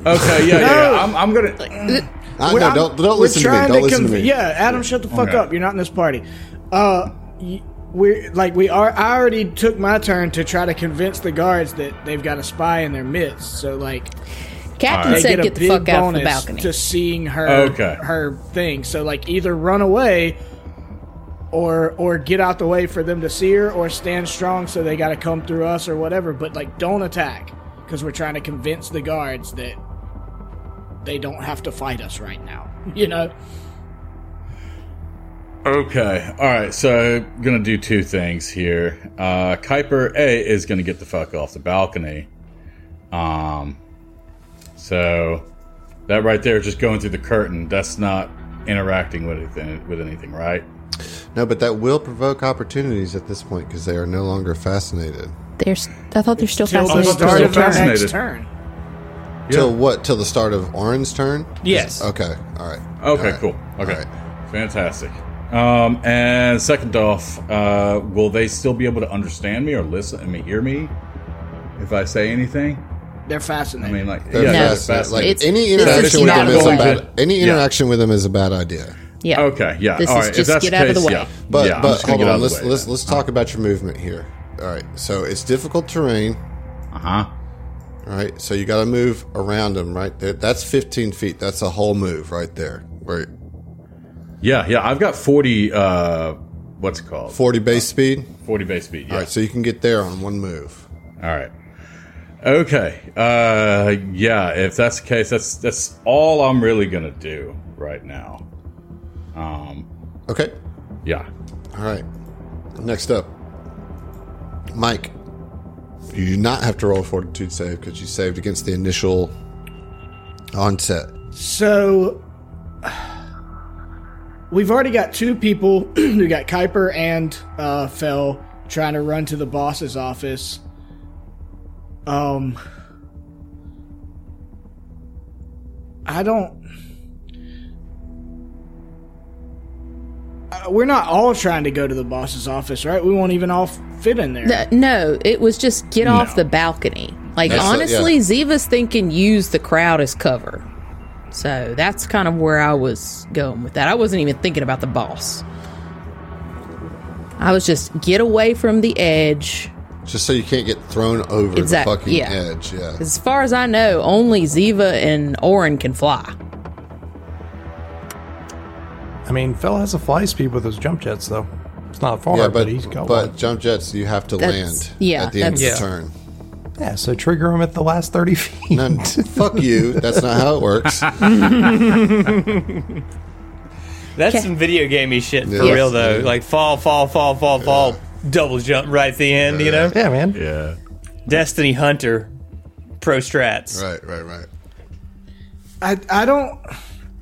Okay. Yeah. Yeah. yeah. I'm, I'm gonna. I, mm. uh, ah, We're- no, I'm- don't don't listen to me. Don't listen conv- to me. Yeah, Adam, shut the fuck Okay. up. You're not in this party. Uh, we're like we are. I already took my turn to try to convince the guards that they've got a spy in their midst. So like Captain they said, get "Get the fuck out of the balcony." to seeing her Okay. her thing. So like either run away. Or, or get out the way for them to see her, or stand strong so they got to come through us or whatever. But like, don't attack because we're trying to convince the guards that they don't have to fight us right now. [LAUGHS] You know. Okay. All right. So gonna do two things here. Uh, Kuiper A is gonna get the fuck off the balcony. Um. So that right there, just going through the curtain. That's not interacting with anything. With anything, right? No, but that will provoke opportunities at this point because they are no longer fascinated. They're, s- I thought they're still Till the fascinated. still start of our fascinated. next turn. Till what? Till the start of Oren's turn? Yes. Okay. All right. Okay. All right. Cool. Okay. All right. Fantastic. Um, and second off, uh, will they still be able to understand me or listen? I mean, hear me if I say anything? They're fascinating. I fascinated. mean, like, They're yeah, No. fascinated. fascinated. Like It's- any this interaction with out them is a way. bad. Any Yeah. interaction with them is a bad idea. Yeah. Okay, yeah. This All is right. just get the out of the way. Yeah. But yeah, but hold on. Let's way let's then. let's talk about your movement here. All right. So it's difficult terrain. Uh-huh. All right. So you got to move around them. Right there. That's 15 feet. That's a whole move right there. Right. Yeah, yeah. I've got 40, uh, what's it called? 40 base speed. 40 base speed. Yeah. All right. So you can get there on one move. All right. Okay. Uh, yeah, if that's the case, that's that's all I'm really going to do right now. Um, Okay. yeah. All right. Next up, Mike. You do not have to roll a fortitude save because you saved against the initial onset. So we've already got two people. [CLEARS THROAT] we got Kuiper and uh, Fell trying to run to the boss's office. Um, I don't. Uh, we're not all trying to go to the boss's office, right? We won't even all fit in there. N- No, it was just get off the balcony. Like That's a- honestly, Ziva's thinking use the crowd as cover. So that's kind of where I was going with that. I wasn't even thinking about the boss. I was just get away from the edge. Just so you can't get thrown over Exact- the fucking yeah. edge. Yeah. As far as I know, only Ziva and Oren can fly. I mean, Phil has a fly speed with his jump jets, though. It's not far, Yeah, but, but he's got but one. jump jets you have to That's- land yeah, at the end of the Yeah. turn. Yeah, so trigger him at the last 30 feet. None, fuck you. That's not how it works. [LAUGHS] That's Okay. some video gamey shit for Yeah. real though. Yeah. Like fall, fall, fall, fall, fall, double jump right at the end. You know, yeah, man. Yeah. Destiny Hunter, pro strats. Right, right, right. I I don't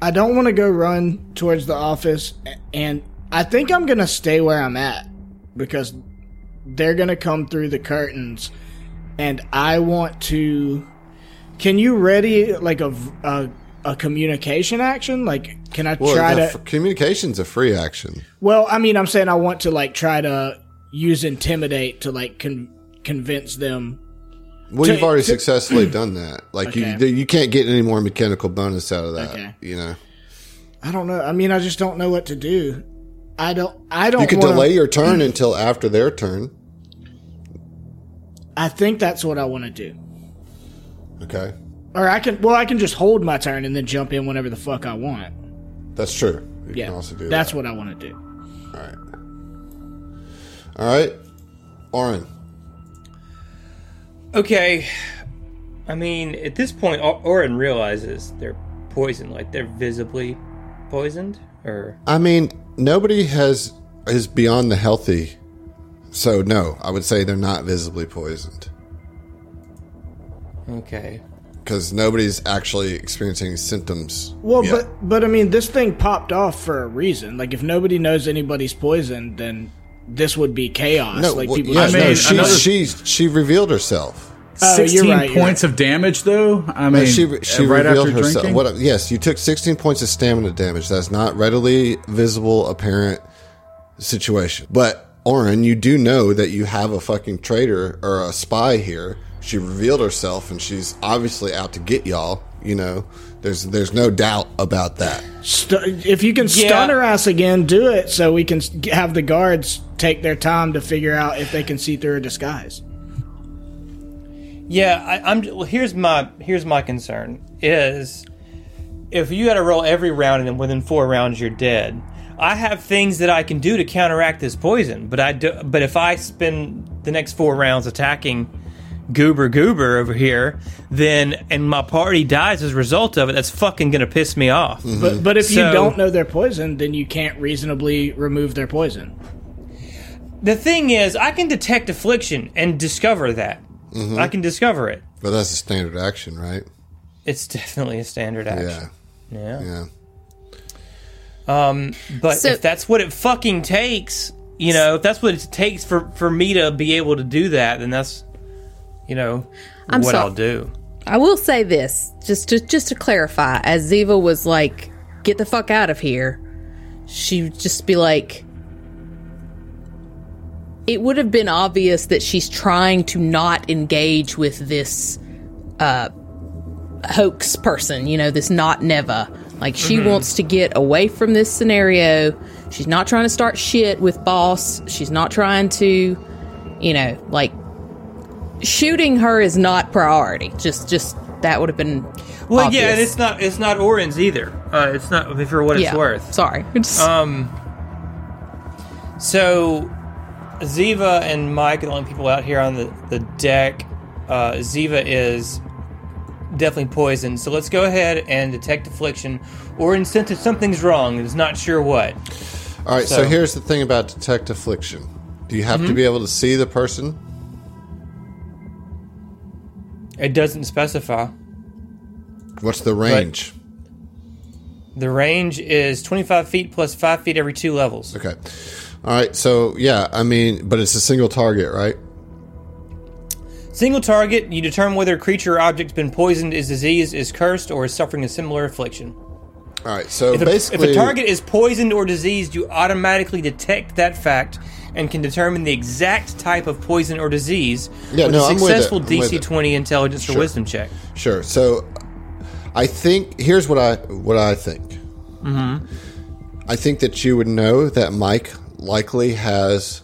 I don't want to go run towards the office, and I think I'm gonna stay where I'm at because they're gonna come through the curtains, and I want to. Can you ready like a a, a communication action? Like, can I Well, try to? f- communication's a free action. Well, I mean, I'm saying I want to like try to use intimidate to like con- convince them. Well, To- you've already to- successfully done that. [CLEARS THROAT] Like Okay. you, you can't get any more mechanical bonus out of that. Okay. You know, I don't know. I mean, I just don't know what to do. I don't. I don't. you can wanna- delay your [CLEARS THROAT] turn until after their turn. I think that's what I want to do. Okay, Or I can, well, I can just hold my turn and then jump in whenever the fuck I want. that's true. You Yeah, can also do that's that. what I want to do. All right. All right, Oren. Okay, I mean at this point, O- Oren realizes they're poisoned. Like they're visibly poisoned, or I mean, nobody has is beyond the healthy. So no, I would say they're not visibly poisoned okay. because nobody's actually experiencing symptoms. Well, yet. but but I mean, this thing popped off for a reason. Like, if nobody knows anybody's poisoned, then this would be chaos. no, like well, people. yeah, I no, she, another- she she revealed herself. Oh, you're 16 right, you're points of damage, though? I mean, No, she uh, she right revealed after herself. drinking? What? Yes, you took 16 points of stamina damage. That's not readily visible, apparent situation. But Oren, you do know that you have a fucking traitor or a spy here. She revealed herself, and she's obviously out to get y'all. You know, there's there's no doubt about that. St- if you can Yeah. stun her ass again, do it so we can have the guards take their time to figure out if they can see through her disguise. Yeah, I, I'm. Well, here's my here's my concern is if you got to roll every round and then within four rounds you're dead. I have things that I can do to counteract this poison, but I do. But if I spend the next four rounds attacking Goober Goober over here, then and my party dies as a result of it, that's fucking gonna piss me off. Mm-hmm. But but if So- you don't know they're poisoned, then you can't reasonably remove their poison. The thing is, I can detect affliction and discover that. Mm-hmm. I can discover it. But that's a standard action, right? It's definitely a standard action. Yeah, yeah. yeah. But So- if that's what it fucking takes, you know, if that's what it takes for for me to be able to do that, then that's, you know, I'm what so- I'll do. I will say this, just to just to clarify, as Ziva was like, "Get the fuck out of here," she would just be like, it would have been obvious that she's trying to not engage with this uh, hoax person, you know, this not Neva. Like she wants to get away from this scenario. She's not trying to start shit with boss. She's not trying to, you know, like shooting her is not priority. Just just that would have been Well, obvious. yeah, and it's not it's not Oren's either. Uh, it's not for what it's yeah. worth. Sorry. [LAUGHS] Just- Um. So, Ziva and Mike are the only people out here on the the deck. Uh, Ziva is definitely poisoned. So let's go ahead and detect affliction, or instead something's wrong and is not sure what. All right. So, So- here's the thing about detect affliction. Do you have to be able to see the person? It doesn't specify. What's the range? The range is 25 feet plus 5 feet every two levels. Okay. All right. So yeah, I mean, but it's a single target, right? Single target, you determine whether a creature or object's been poisoned, is diseased, is cursed, or is suffering a similar affliction. All right. So If a, basically, if a target is poisoned or diseased, you automatically detect that fact and can determine the exact type of poison or disease Yeah, with no, a I'm with it. successful DC 20 intelligence or wisdom check. Sure. So I think here's what I what I think. Mm-hmm. I think that you would know that Mike likely has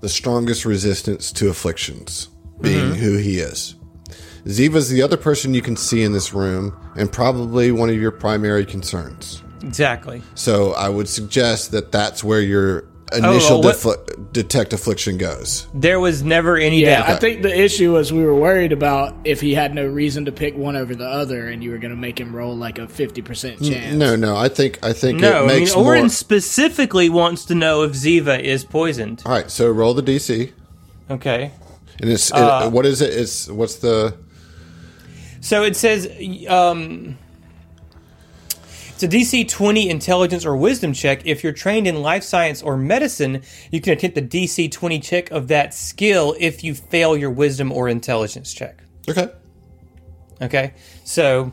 the strongest resistance to afflictions, being who he is. Ziva's the other person you can see in this room, and probably one of your primary concerns. Exactly. So I would suggest that that's where your initial oh, what- defli- detect affliction goes. There was never any Yeah, doubt. I think the issue was we were worried about if he had no reason to pick one over the other, and you were going to make him roll like a fifty percent chance. No, no, I think I think No, it I mean, makes Oren more. specifically wants to know if Ziva is poisoned. All right, so roll the DC, Okay. and it's it- Uh, what is it? It's what's the So it says um, it's a DC 20 intelligence or wisdom check. If you're trained in life science or medicine, you can attempt the DC 20 check of that skill if you fail your wisdom or intelligence check. okay? Okay. So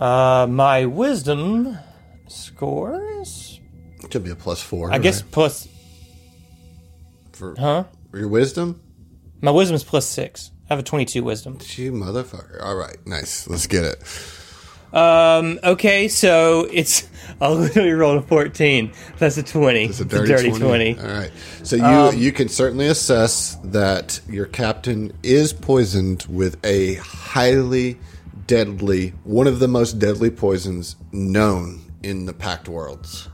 uh, my wisdom scores, It Could be a plus four. I guess right? plus, for huh? your wisdom. My wisdom is plus six. I have a 22 wisdom. You motherfucker! All right, nice. Let's get it. Um, okay, so it's [LAUGHS] I literally rolled a fourteen. That's a twenty. It's a dirty, 20. All right. So you Um, you can certainly assess that your captain is poisoned with a highly deadly, one of the most deadly poisons known in the Pact Worlds.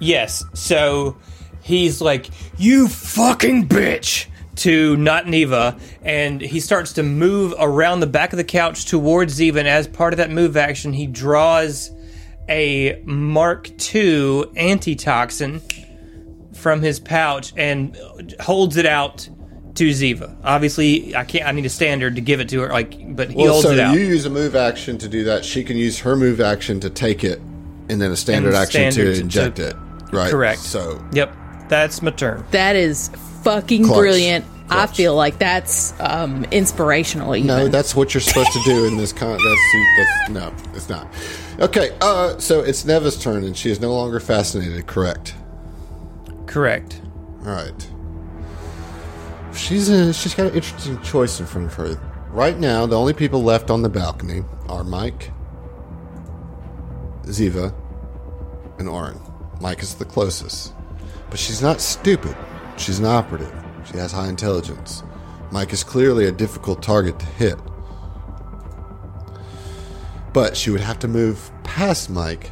Yes. So he's like, "You fucking bitch." To not Neva, and he starts to move around the back of the couch towards Ziva. And as part of that move action, he draws a Mark II antitoxin from his pouch and holds it out to Ziva. Obviously, I can't. I need a standard to give it to her. Like, but he Well, holds so it out. you use a move action to do that. She can use her move action to take it, and then a standard And action to to- inject to- it. Right. Correct. So Yep, that's my turn. That is fucking Clutch. brilliant. I feel like that's um, inspirational. Even. no, that's what you're supposed to do in this con. That's, that's no, it's not. Okay. Uh, so it's Neva's turn, and she is no longer fascinated. Correct. Correct. All right. She's a, she's got an interesting choice in front of her. Right now, the only people left on the balcony are Mike, Ziva, and Oren. Mike is the closest. But she's not stupid. She's an operative. She has high intelligence. Mike is clearly a difficult target to hit. But she would have to move past Mike,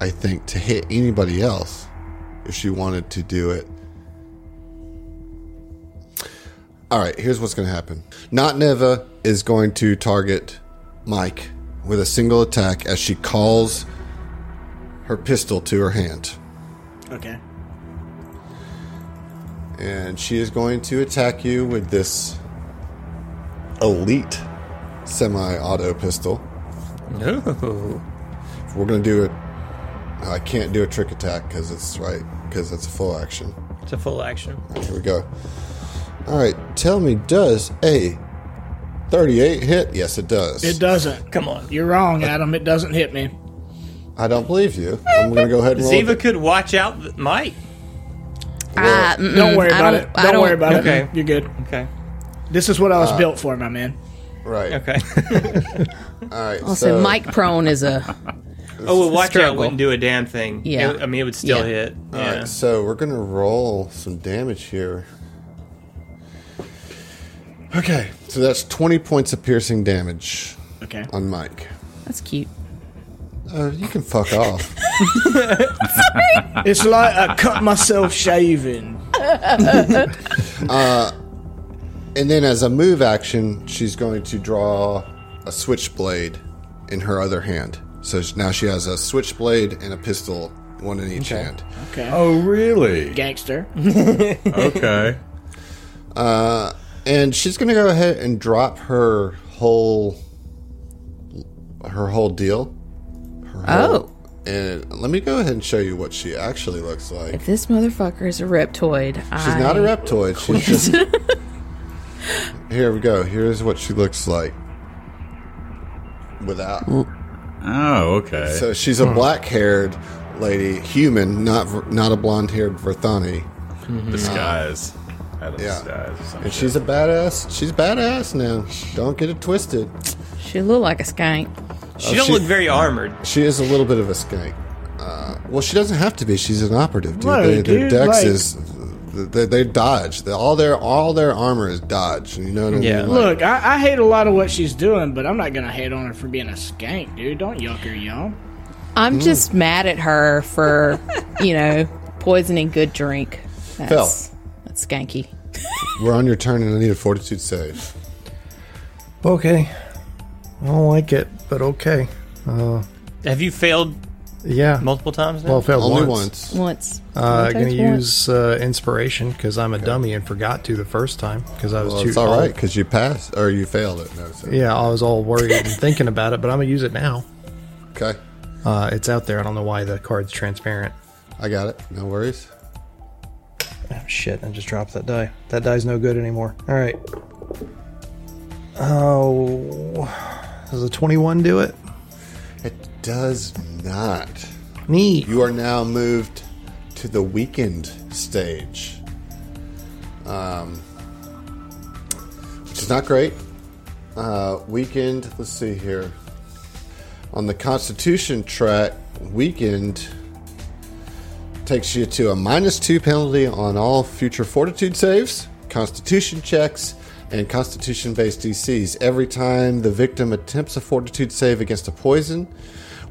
I think, to hit anybody else if she wanted to do it All right, here's what's going to happen. Not Neva is going to target Mike with a single attack as she calls her pistol to her hand. Okay. And she is going to attack you with this elite semi auto pistol. No. We're going to do it. I can't do a trick attack because it's right, because it's a full action. It's a full action. Here we go. All right, tell me, does a 38 hit? Yes, it does. It doesn't. Come on. You're wrong, uh, Adam. It doesn't hit me. I don't believe you. I'm going to go ahead and [LAUGHS] roll. Ziva could watch out Mike. I, ah, mm-mm, Don't worry I about don't- it. I Don't, don't- worry about it. Okay. it. You're good. Okay. This is what I was uh, built for, my man. Right. Okay. [LAUGHS] All right. Also, so, Mike prone is a [LAUGHS] oh, well, watch out Struggle. wouldn't do a damn thing. Yeah. It- I mean, it would still Yeah. hit. All Yeah. right, so we're going to roll some damage here. Okay. So that's 20 points of piercing damage Okay. on Mike. that's cute. Uh, you can fuck off. It's like I cut myself shaving. [LAUGHS] And then as a move action, she's going to draw a switchblade in her other hand. So now she has a switchblade and a pistol, one in each hand. Okay. Oh, really? Gangster. [LAUGHS] Okay. And she's going to go ahead and drop her whole her whole deal. Her Oh. whole- And let me go ahead and show you what she actually looks like. If this motherfucker is a reptoid, She's not a reptoid. She's just. [LAUGHS] Here we go. Here's what she looks like. Without. Oh, okay. So she's a hmm. black-haired lady, human, not not a blonde-haired Verthani, mm-hmm. disguise. Had a yeah. disguise or something. and she's a badass. She's badass now. Don't get it twisted. She look like a skank. She don't she- look very armored. She is a little bit of a skank. Uh, well, she doesn't have to be. She's an operative, dude. Right, They- their dex like- is they, they dodge. They, all their all their armor is dodge. You know what I Yeah. mean? Like, Look, I, I hate a lot of what she's doing, but I'm not gonna hate on her for being a skank, dude. Don't yuck her yum. I'm just mad at her for, you know, poisoning good drink. That's, that's skanky. we're on your turn, and I need a fortitude save. Okay. I don't like it, but okay. Have you failed Yeah. multiple times now? Well, I failed Only once. once. Once. Uh, It gonna use uh, inspiration because I'm a dummy and forgot to the first time because I was Well, too. it's all all- right because you passed or you failed it. No, so. Yeah, I was all worried and thinking about it, but I'm gonna use it now. Okay, Uh, it's out there. I don't know why the card's transparent. I got it. No worries. Oh shit! I just dropped that die. That die's no good anymore. All right. Oh, does a 21 do it? It does not. Neat. You are now moved to the weakened stage, um, which is not great. Uh, weakened. Let's see here. On the Constitution track, weakened takes you to a minus two penalty on all future Fortitude saves, Constitution checks, and Constitution-based DCs every time the victim attempts a Fortitude save against a poison.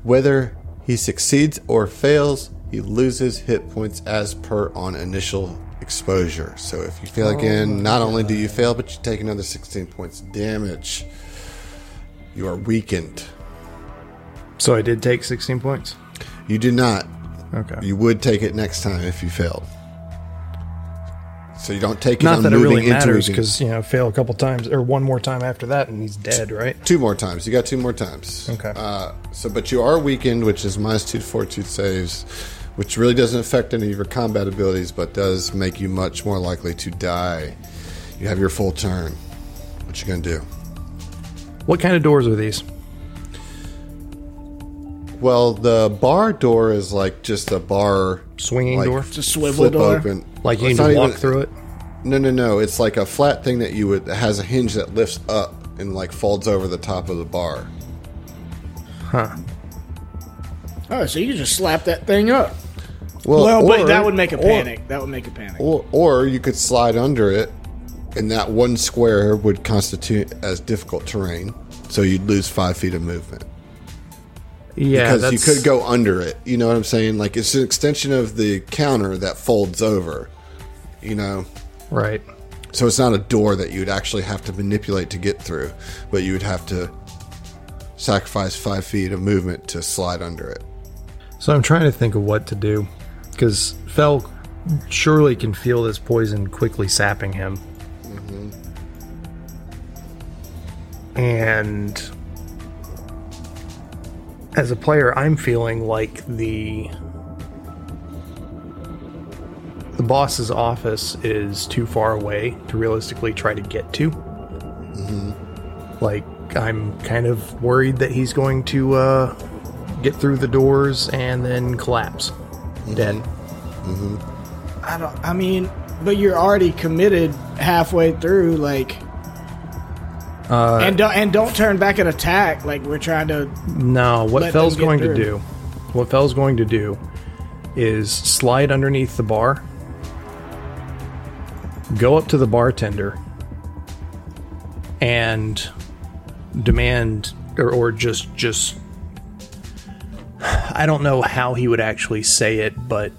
Whether he succeeds or fails, he loses hit points as per on initial exposure. So if you fail oh again, not only do you fail, but you take another 16 points damage. You are weakened. So I did take 16 points. You did not. Okay. You would take it next time if you failed. So you don't take it Not on that it moving really into matters because you know fail a couple times or one more time after that and he's dead, right? Two more times. You got two more times. Okay. Uh, so, but you are weakened, which is minus two to fortitude saves, which really doesn't affect any of your combat abilities, but does make you much more likely to die. You have your full turn. What you gonna do? What kind of doors are these? Well, the bar door is like just a bar Swinging like, door? It's a swivel flip door. open. Like you It's can not just walk even- through it? No, no, no. It's like a flat thing that you would that has a hinge that lifts up and like folds over the top of the bar. Huh. Oh, so you can just slap that thing up. Well, Well, but that would make a or- panic. that would make a panic. Or, or you could slide under it, and that one square would constitute as difficult terrain. So you'd lose five feet of movement Yeah, because you could go under it. You know what I'm saying? Like it's an extension of the counter that folds over. You know, right. so it's not a door that you would actually have to manipulate to get through, but you would have to sacrifice five feet of movement to slide under it. So I'm trying to think of what to do because Fell surely can feel this poison quickly sapping him. Mm-hmm. And as a player, I'm feeling like the the boss's office is too far away to realistically try to get to. Mm-hmm. Like I'm kind of worried that he's going to uh, get through the doors and then collapse, mm-hmm. dead. Mm-hmm. I don't. I mean, but you're already committed halfway through, like. Uh, and don't and don't turn back and attack. Like we're trying to. No, what Fell's going to do, what Fell's going to do, is slide underneath the bar, go up to the bartender, and demand, or, or just just. [SIGHS] I don't know how he would actually say it, but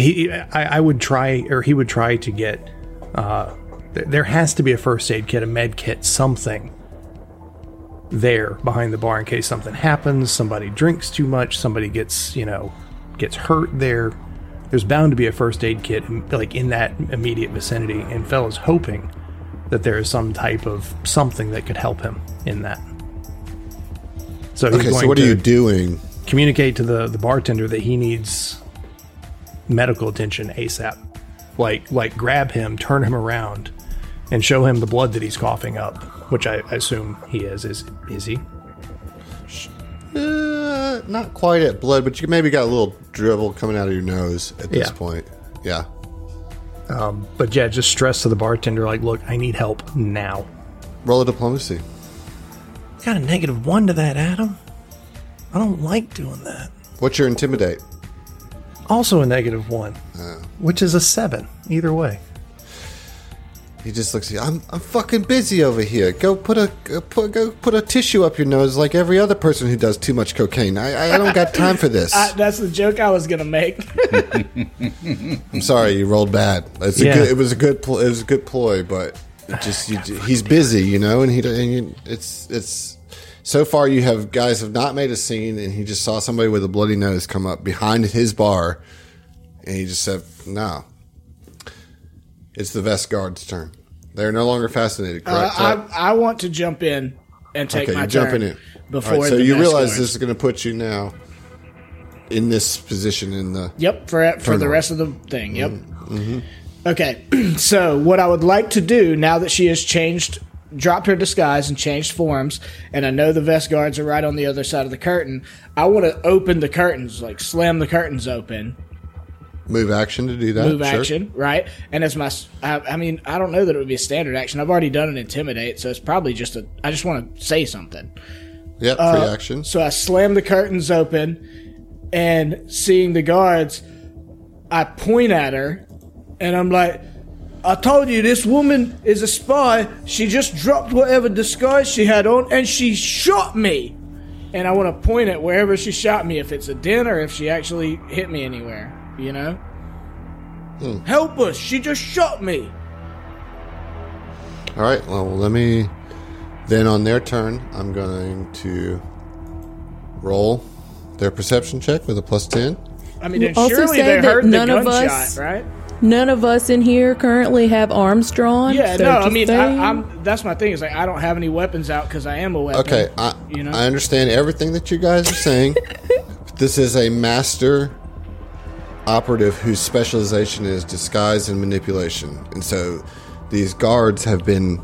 he I, I would try or he would try to get uh th- there has to be a first aid kit a med kit something there behind the bar in case something happens somebody drinks too much somebody gets you know gets hurt there there's bound to be a first aid kit like in that immediate vicinity and fella's hoping that there is some type of something that could help him in that so he's Okay, going so what to are you doing? communicate to the the bartender that he needs medical attention ASAP. Like like grab him, turn him around, and show him the blood that he's coughing up, which I assume he is. Is is he? Uh, not quite at blood, but you maybe got a little dribble coming out of your nose at this Yeah. point. Yeah. Um, but yeah, just stress to the bartender, like, look, I need help now. Roll a diplomacy. Got a negative one to that, Adam. I don't like doing that. What's your intimidate? Also a negative one, which is a seven, either way. He just looks at you. I'm, I'm fucking busy over here. Go put a go put, go put a tissue up your nose like every other person who does too much cocaine. I, I don't got time for this. [LAUGHS] I, that's the joke I was gonna make. [LAUGHS] I'm sorry, you rolled bad. It's a Yeah. good, it was a good pl- it was a good ploy, but it just you, he's busy, you know, and he and you, it's it's so far you have guys have not made a scene, and he just saw somebody with a bloody nose come up behind his bar, and he just said, "No, it's the Vesk guard's turn. They're no longer fascinated." Uh, I, I want to jump in and take okay, my you're jumping in. before. Right, so you realize this is going to put you now in this position in the Yep, for for the rest of the thing. Yep. Okay, [CLEARS THROAT] so what I would like to do now that she has changed, dropped her disguise and changed forms, and I know the Vesk guards are right on the other side of the curtain. I want to open the curtains, like slam the curtains open, move action to do that. move sure. action, right? And as my, I mean, I don't know that it would be a standard action. I've already done an intimidate, so it's probably just a. I just want to say something. Yep, uh, free action. So I slam the curtains open, and seeing the guards, I point at her, and I'm like, I told you this woman is a spy. She just dropped whatever disguise she had on, and she shot me. And I want to point at wherever she shot me, if it's a den or if she actually hit me anywhere, you know? Hmm. Help us! She just shot me! All right. Well, let me. Then on their turn, I'm going to roll their perception check with a plus ten. I mean, and also surely say they that heard the none of gunshot, us- right? None of us in here currently have arms drawn. Yeah, so no, I mean. I, I'm. That's my thing. Is like I don't have any weapons out because I am a weapon. Okay, I, you know? I understand everything that you guys are saying. [LAUGHS] this is a master operative whose specialization is disguise and manipulation, and so these guards have been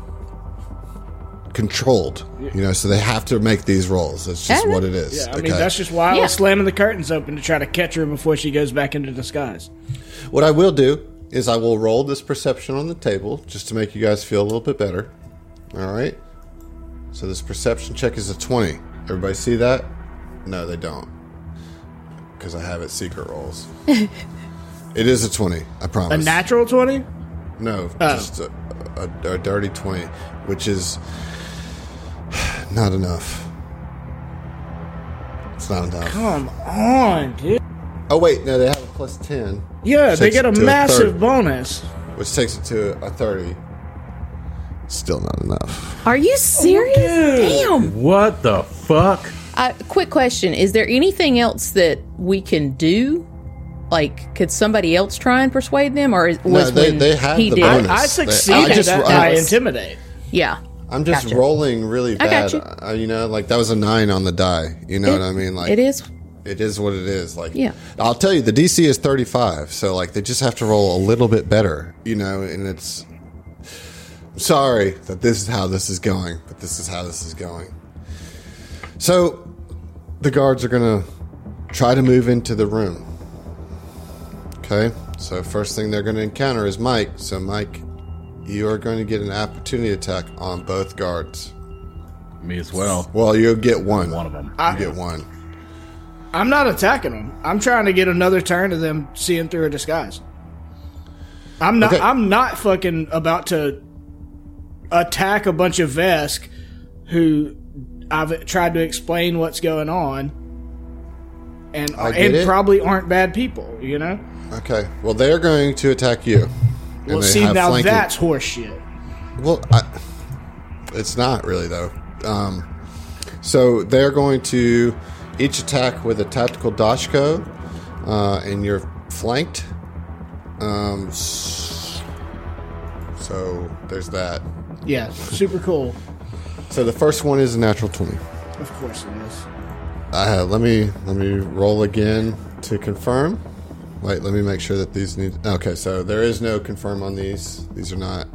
controlled. You know, so they have to make these rolls. That's just what it is. Yeah, I mean, that's just why I Yeah. was slamming the curtains open to try to catch her before she goes back into disguise. What I will do is I will roll this perception on the table just to make you guys feel a little bit better. All right. So this perception check is a 20. Everybody see that? No, they don't. Because I have it secret rolls. [LAUGHS] it is a 20, I promise. A natural 20? no, Oh. just a, a, a dirty 20, which is not enough. It's not enough. Come on, dude. Oh, wait, no, they have a plus 10, Yeah, they get a it to a massive bonus. which takes it to a 30. Still not enough. Are you oh, serious? Damn. What the fuck? I, quick question: Is there anything else that we can do? Like, could somebody else try and persuade them, or is- was they- when they had he the did? bonus. I They- succeeded I just- at I my was- intimidate. Yeah, I'm just Gotcha. rolling really bad. you. Uh, you know, like that was a nine on the die. You know It- what I mean? Like it is. It is what it is. Like Yeah. I'll tell you, the DC is 35, so like they just have to roll a little bit better. You know, and it's sorry that this is how this is going, but this is how this is going. So the guards are gonna try to move into the room. Okay, so first thing they're gonna encounter is Mike. So Mike, you are going to get an opportunity attack on both guards. Me as well. Well, you'll get one. One of them. I, you get one. I'm not attacking them. I'm trying to get another turn of them seeing through a disguise. I'm not. Okay. I'm not fucking about to attack a bunch of Vesk who I've tried to explain what's going on, and and it. probably aren't bad people. You know. Okay. Well, they're going to attack you. Well, see now flanking- that's horseshit. Well, I, it's not really though. Um, so they're going to each attack with a tactical doshko, uh, and you're flanked. Um, so there's that. Yeah, super cool. So the first one is a natural twenty. Of course it is. Uh, let me let me roll again to confirm. Wait, let me make sure that these need. Okay, so there is no confirm on these. These are not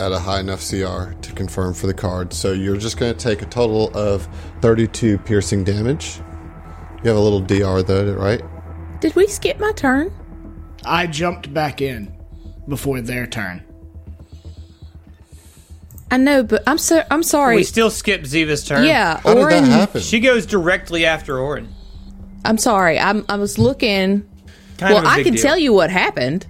at a high enough CR to confirm for the card. So you're just going to take a total of 32 piercing damage. You have a little DR though, right? Did we skip my turn? I jumped back in. before their turn. I know, but I'm so I'm sorry. We still skip Ziva's turn. yeah, How did Oren. that happen? She goes directly after Oren. I'm sorry. I'm I was looking. Kind well, of a I can deal. tell you what happened.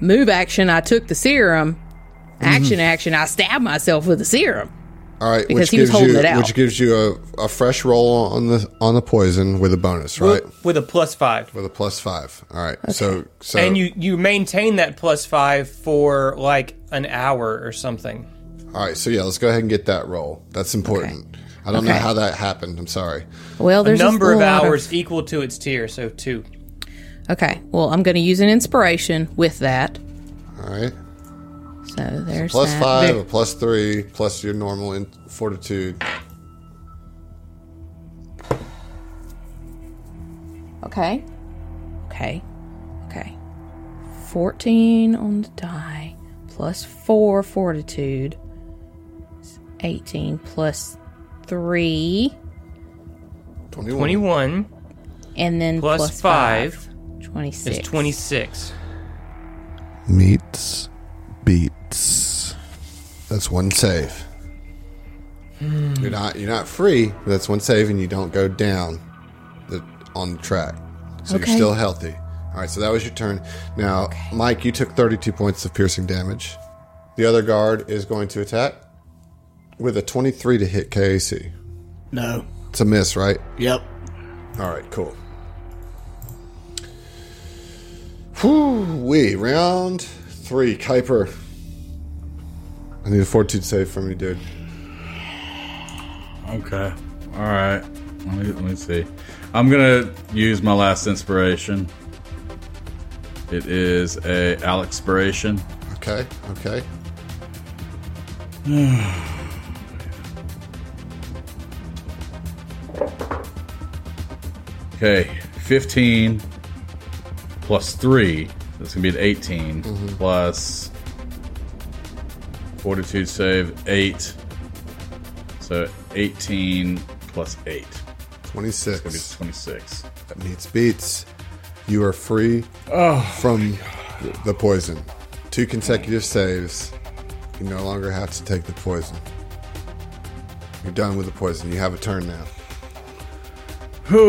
Move action. I took the serum. Mm-hmm. Action action. I stabbed myself with the serum. All right, because which he was gives holding you it out. which gives you a, a fresh roll on the on the poison with a bonus, right? with a plus five. With a plus five. All right. So so and you you maintain that plus five for like an hour or something. all right. So yeah, let's go ahead and get that roll. That's important. I don't know how that happened. I'm sorry. Well, there's A number of a lot hours equal to its tier, so two. Okay. Well, I'm going to use an inspiration with that. All right. So there's Plus that. five, Vic- a plus three, plus your normal in fortitude. Okay. Okay. Okay. 14 on the die plus 4 fortitude. is 18 plus 3 21. Twenty one and then plus, plus five, 26. is twenty six. Meets beats. That's one save. Hmm. You're not you're not free. But that's one save, and you don't go down the on the track. So Okay. you're still healthy. All right. So that was your turn. Now, Mike, you took 32 points of piercing damage. The other guard is going to attack with a 23 to hit KAC. No. It's a miss, right? Yep. All right, cool. Whew, we round three, Kuiper. I need a fortitude save from you, dude. Okay. All right. Let me, let me see. I'm gonna use my last inspiration. It is a Alexpiration. Okay, okay. [SIGHS] Okay, 15 plus 3. That's going to be an 18. Mm-hmm. Plus Fortitude save, 8. So 18 plus 8. It's going to be 26. 26. That meets beats. You are free oh, from the poison. Two consecutive saves. You no longer have to take the poison. You're done with the poison. You have a turn now. Ooh,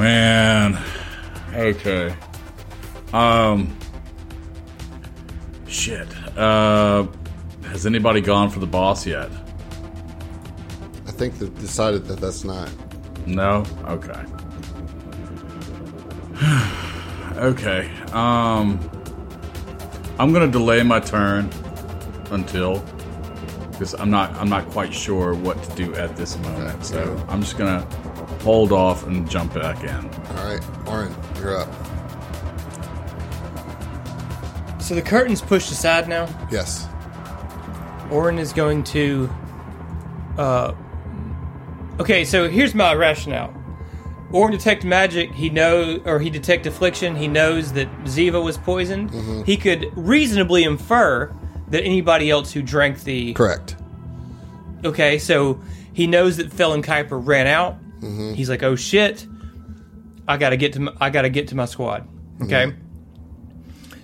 man. Okay. Um. Shit. Uh. Has anybody gone for the boss yet? I think they've decided that that's not. No? Okay. [SIGHS] okay. Um I'm going to delay my turn until because I'm not I'm not quite sure what to do at this moment. Okay. So, I'm just going to hold off and jump back in. All right, Oren, you're up. So the curtain's pushed aside now. Yes. Oren is going to. Uh, okay, so here's my rationale. Oren detect magic. He knows, or he detect affliction. He knows that Ziva was poisoned. He could reasonably infer that anybody else who drank the. Correct. Okay, so he knows that Fell and Kuiper ran out. Mm-hmm. He's like, "Oh shit, I gotta get to my, I gotta get to my squad." Mm-hmm. Okay,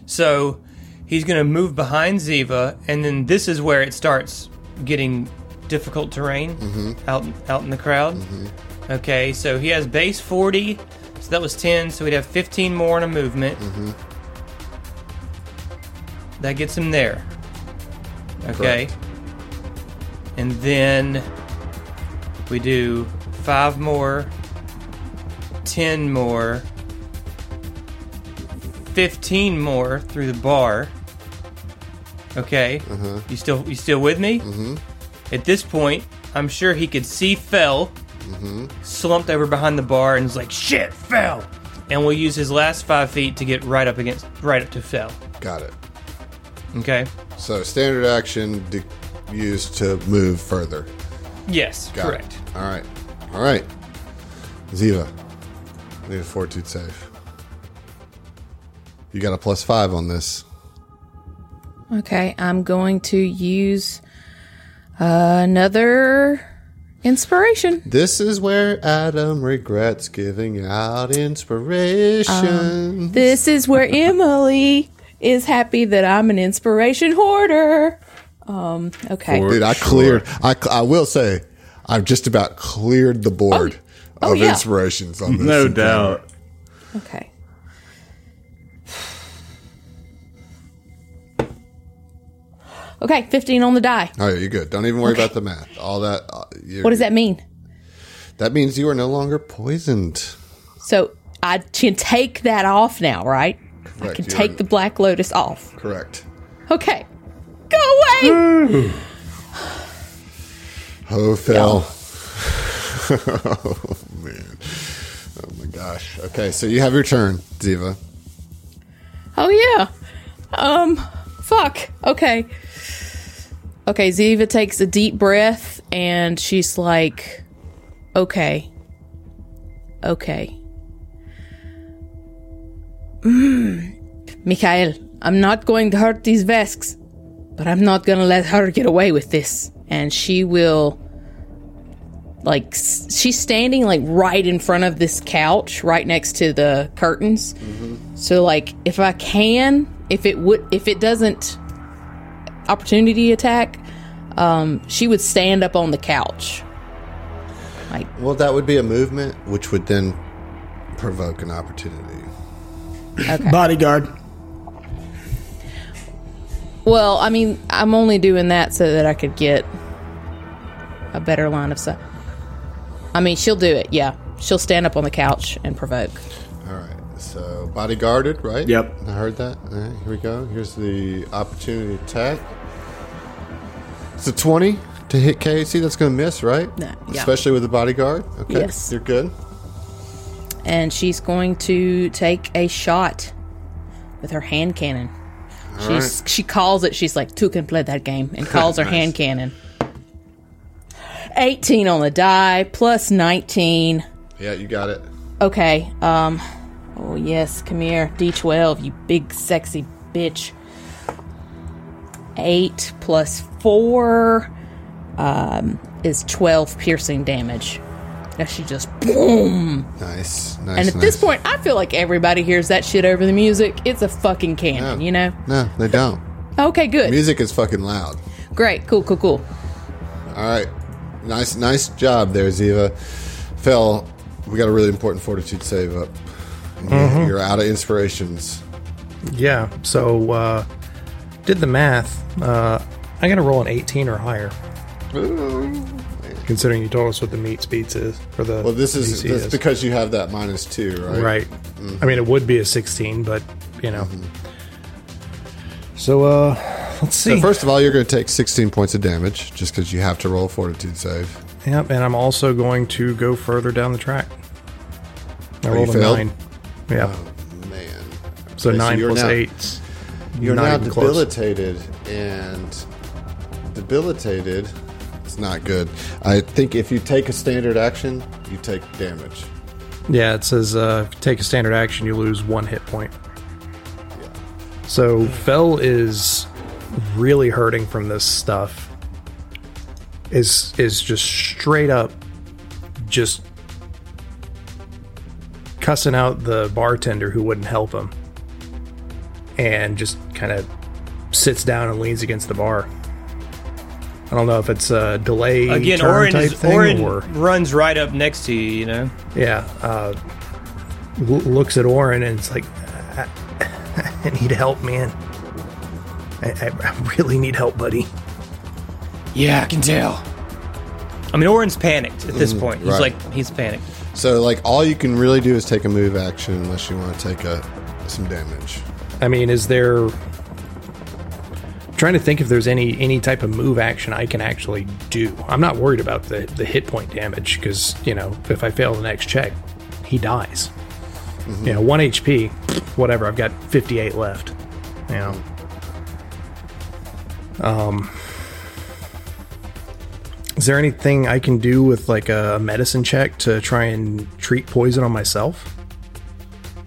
so he's gonna move behind Ziva, and then this is where it starts getting difficult terrain mm-hmm. out out in the crowd. Okay, so he has base forty, so that was ten, so he'd have fifteen more in a movement. That gets him there. Okay. Correct. And then we do five more, ten more, fifteen more through the bar. Okay. You still you still with me? Mm-hmm. At this point, I'm sure he could see Fell slumped over behind the bar and is like, "Shit, Fell!" And we'll use his last five feet to get right up against right up to Fell. Got it. Okay. So standard action de- used to move further. Yes, Got correct. It. All right. All right. Ziva, need a fortitude save. You got a plus five on this. Okay, I'm going to use another Inspiration. This is where Adam regrets giving out inspiration. This is where [LAUGHS] Emily is happy that I'm an inspiration hoarder. Um, okay. For Dude, I sure. cleared. I, I will say, I've just about cleared the board Oh, of yeah. inspirations on this. No encounter. doubt. Okay. Okay, 15 on the die. Oh, yeah, you're good. Don't even worry about the math. All that. Uh, What does that mean? That means you are no longer poisoned. So I can take that off now, right? I can you take are- the Black Lotus off. Correct. Okay. Go away! Oh, Phil. [LAUGHS] oh, man. Oh, my gosh. Okay, so you have your turn, Ziva. Oh yeah. Um fuck. Okay. Okay, Ziva takes a deep breath and she's like okay. Okay. Mm. Mikhail, I'm not going to hurt these Vesks, but I'm not going to let her get away with this. And she will like she's standing like right in front of this couch right next to the curtains. So like if I can, if it would if it doesn't opportunity attack, um she would stand up on the couch. Like Well, that would be a movement, which would then provoke an opportunity. Bodyguard. Well, I mean, I'm only doing that so that I could get a better line of sight. I mean, she'll do it. Yeah. She'll stand up on the couch and provoke. All right. So bodyguarded, right? Yep. I heard that. All right, here we go. Here's the opportunity attack. It's a 20 to hit KC. That's going to miss, right? Nah, yeah. Especially with the bodyguard. Okay. Yes. You're good. and she's going to take a shot with her hand cannon. She's she calls it. She's like, "Two can play that game," and calls [LAUGHS] her Nice. hand cannon. Eighteen on the die plus nineteen. Yeah, you got it. Okay. Um. Oh yes, come here, D twelve. You big sexy bitch. Eight plus four um, is twelve piercing damage. Now she just boom. Nice. Nice. And at nice. this point, I feel like everybody hears that shit over the music. It's a fucking cannon, Yeah. you know? No, they don't. Okay, good. Music is fucking loud. Great. Cool, cool, cool. All right. Nice, nice job there, Ziva. Phil, we got a really important fortitude save up. Mm-hmm. You're out of inspirations. Yeah. So uh, did the math. Uh, I got to roll an 18 or higher, considering you told us what the meat speeds is for the. Well, this is DC that's because you have that minus two, right? right. Mm-hmm. I mean, it would be a 16, but you know. So uh, let's see. So first of all, you're going to take 16 points of damage just because you have to roll a fortitude save. Yep, and I'm also going to go further down the track. I Oh, rolled a failed? nine. Yeah. Man. so Okay, nine you're plus now- eight. You're not now even close. debilitated, and debilitated not good. I think if you take a standard action, you take damage. Yeah, it says uh, if you take a standard action, you lose one hit point. So Fell is really hurting from this stuff. Is is just straight up, just cussing out the bartender who wouldn't help him, and just kind of sits down and leans against the bar. I don't know if it's a delay Again, turn Oren, type is, thing Oren or runs right up next to you, you know? yeah, uh, l- looks at Oren and it's like, I, I [LAUGHS] need help, man. I, I, I really need help, buddy. Yeah, I can tell. I mean, Oren's panicked at this point. He's right. like, he's panicked. So, like, all you can really do is take a move action unless you want to take a some damage. I mean, is there? Trying to think if there's any any type of move action I can actually do. I'm not worried about the the hit point damage because you know if I fail the next check, he dies. You know, one HP, whatever. I've got 58 left. You know. Um. Is there anything I can do with like a medicine check to try and treat poison on myself?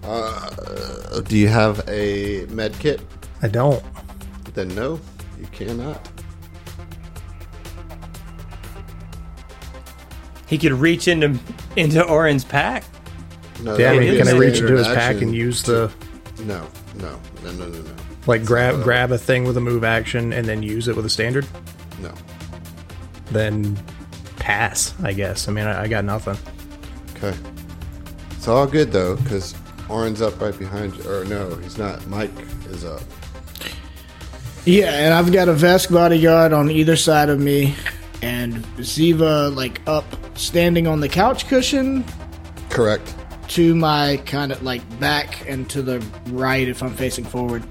Uh, do you have a med kit? I don't. Then no, you cannot. he could reach into into Oren's pack. No, Yeah, I that mean, would can I reach into his pack and use to- the No, no, no, no, no, no. like grab grab a thing with a move action and then use it with a standard? No. Then pass, I guess. I mean, I, I got nothing. Okay. It's all good though, because Oren's up right behind you. Or no, he's not. Mike is up. Yeah, and I've got a Vesk bodyguard on either side of me, and Ziva like up, standing on the couch cushion Correct. to my kind of like back and to the right if I'm facing forward,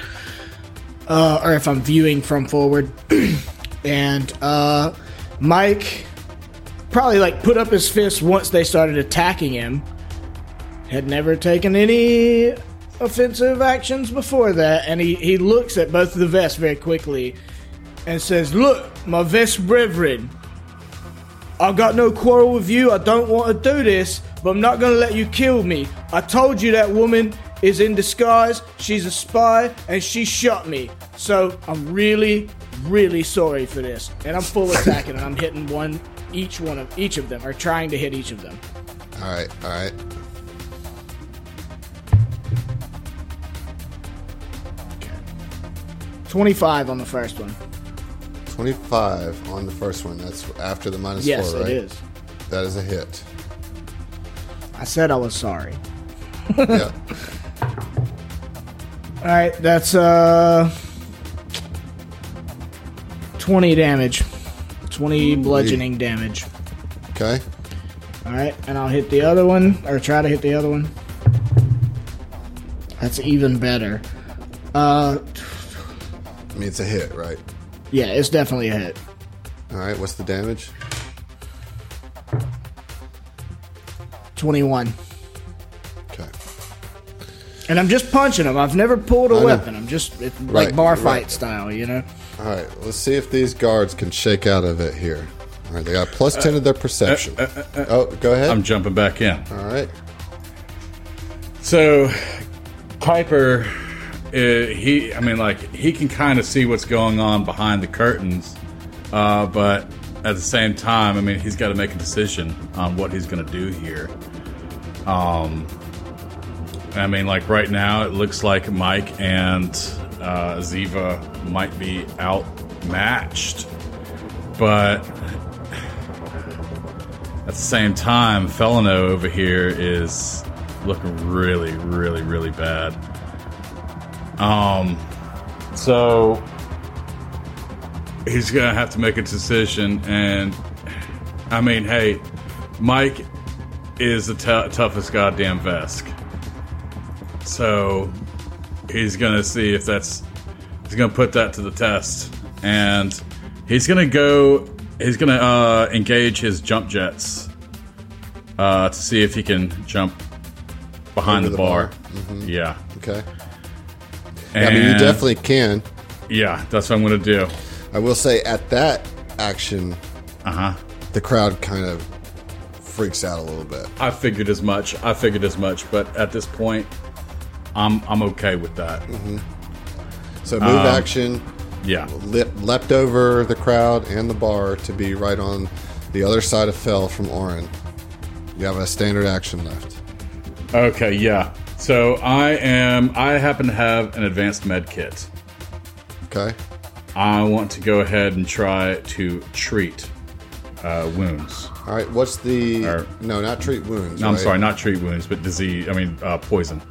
uh, or if I'm viewing from forward. [CLEARS THROAT] and uh, Mike probably like put up his fist once they started attacking him. Had never taken any offensive actions before that, and he, he looks at both of the Vesks very quickly and says, Look, my Vesk brethren, I got no quarrel with you. I don't want to do this, but I'm not going to let you kill me. I told you that woman is in disguise. She's a spy, and she shot me. So I'm really, really sorry for this. And I'm full attacking, and I'm hitting one, each one of each of them, or trying to hit each of them. All right. All right. Twenty-five on the first one. Twenty-five on the first one. That's after the minus Yes, four, right? Yes, it is. That is a hit. I said I was sorry. yeah. [LAUGHS] All right, that's uh, twenty damage, twenty bludgeoning damage. Okay. All right, and I'll hit the other one, or try to hit the other one. That's even better. Uh, I mean, it's a hit, right? yeah, it's definitely a hit. All right. What's the damage? Twenty-one, Okay. and I'm just punching him. I've never pulled a I know. weapon. I'm just it's like bar right. fight style, you know. All right. Let's see if these guards can shake out of it here. All right. They got plus ten to their perception. Uh, uh, uh, oh, go ahead. I'm jumping back in. All right. So, Kuiper, uh, he, I mean, like, he can kind of see what's going on behind the curtains, uh, but at the same time, I mean, he's got to make a decision on what he's going to do here. Um, I mean, like, right now, it looks like Mike and uh, Ziva might be outmatched, but at the same time, Felino over here is looking really, really, really bad. Um, so he's gonna have to make a decision, and I mean, hey, Mike is the t- toughest goddamn Vesk, so he's gonna see if that's he's gonna put that to the test, and he's gonna go. He's gonna uh, engage his jump jets uh, to see if he can jump behind the, the bar. bar. Mm-hmm. Yeah. Okay. Yeah, I mean, you definitely can. Yeah, that's what I'm gonna do. I will say at that action, Uh huh. the crowd kind of freaks out a little bit. I figured as much. I figured as much. But at this point, I'm I'm okay with that. So move Um, action, Yeah. lip, leapt over the crowd and the bar to be right on the other side of Fell from Oren. You have a standard action left. Okay. Yeah. So I am. I happen to have an advanced med kit. Okay. I want to go ahead and try to treat uh, wounds. All right. What's the Or- no? Not treat wounds. No, I'm right? sorry, not treat wounds, but disease. I mean, uh, poison.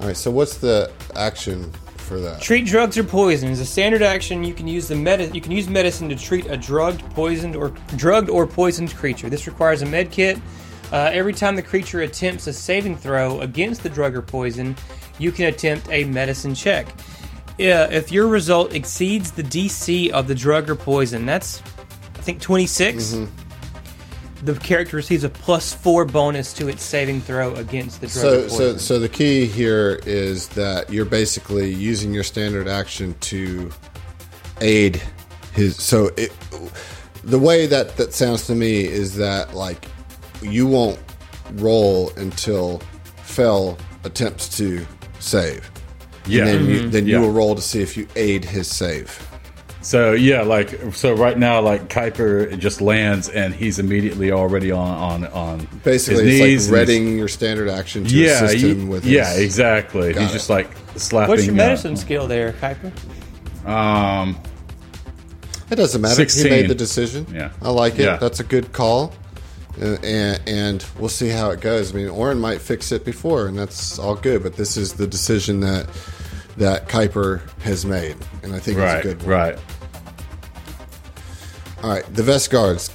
All right. So what's the action for that? Treat drugs or poison is a standard action. You can use the medi- You can use medicine to treat a drugged, poisoned, or drugged or poisoned creature. This requires a med kit. Uh, every time the creature attempts a saving throw against the drug or poison, you can attempt a medicine check. Uh, if your result exceeds the DC of the drug or poison, that's I think 26. The character receives a plus four bonus to its saving throw against the drug So, so, so the key here is that you're basically using your standard action to aid his. So, it, the way that that sounds to me is that like you won't roll until Fell attempts to save. Yeah. And then, you, then you Yeah. will roll to see if you aid his save. So yeah, like so right now, like Kuiper just lands and he's immediately already on on on Basically, his it's knees like and he's- reading your standard action to Yeah, assist ye- him with yeah, his- exactly. He's it. just like slapping. What's your uh, medicine skill there, Kuiper? Um, It doesn't matter. 16. He made the decision. Yeah. I like it. Yeah. That's a good call. Uh, and, and we'll see how it goes. I mean, Oren might fix it before, and that's all good. But this is the decision that that Kuiper has made, and I think right, it's a good one. right. All right, the Vesk guards.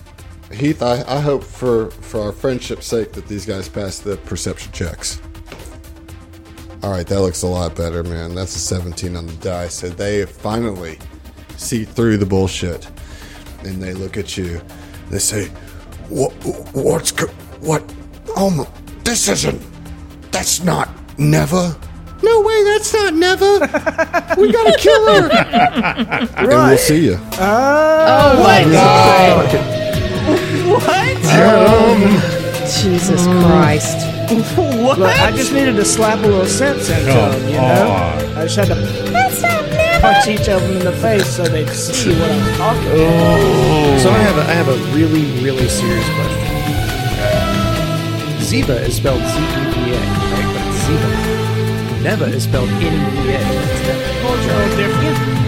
Heath, I, I hope for for our friendship's sake that these guys pass the perception checks. All right, that looks a lot better, man. That's a 17 on the die. So they finally see through the bullshit, and they look at you. They say, "What? What's co- what? Oh, my, this isn't. That's not never." No way, that's not never. we gotta kill her. [LAUGHS] And we'll see you. Oh, oh my god! What? Jesus mm. Christ! [LAUGHS] What? Look, I just needed to slap a little sense into him, you know? on. I just had to punch each of them in the face so they see what I'm talking about. Oh. So I have, a, I have a really, really serious question. Uh, Ziba is spelled Z-E-V-A, right? But it's Ziba. Neva is spelled N-E-V-A. That's the cultural difference.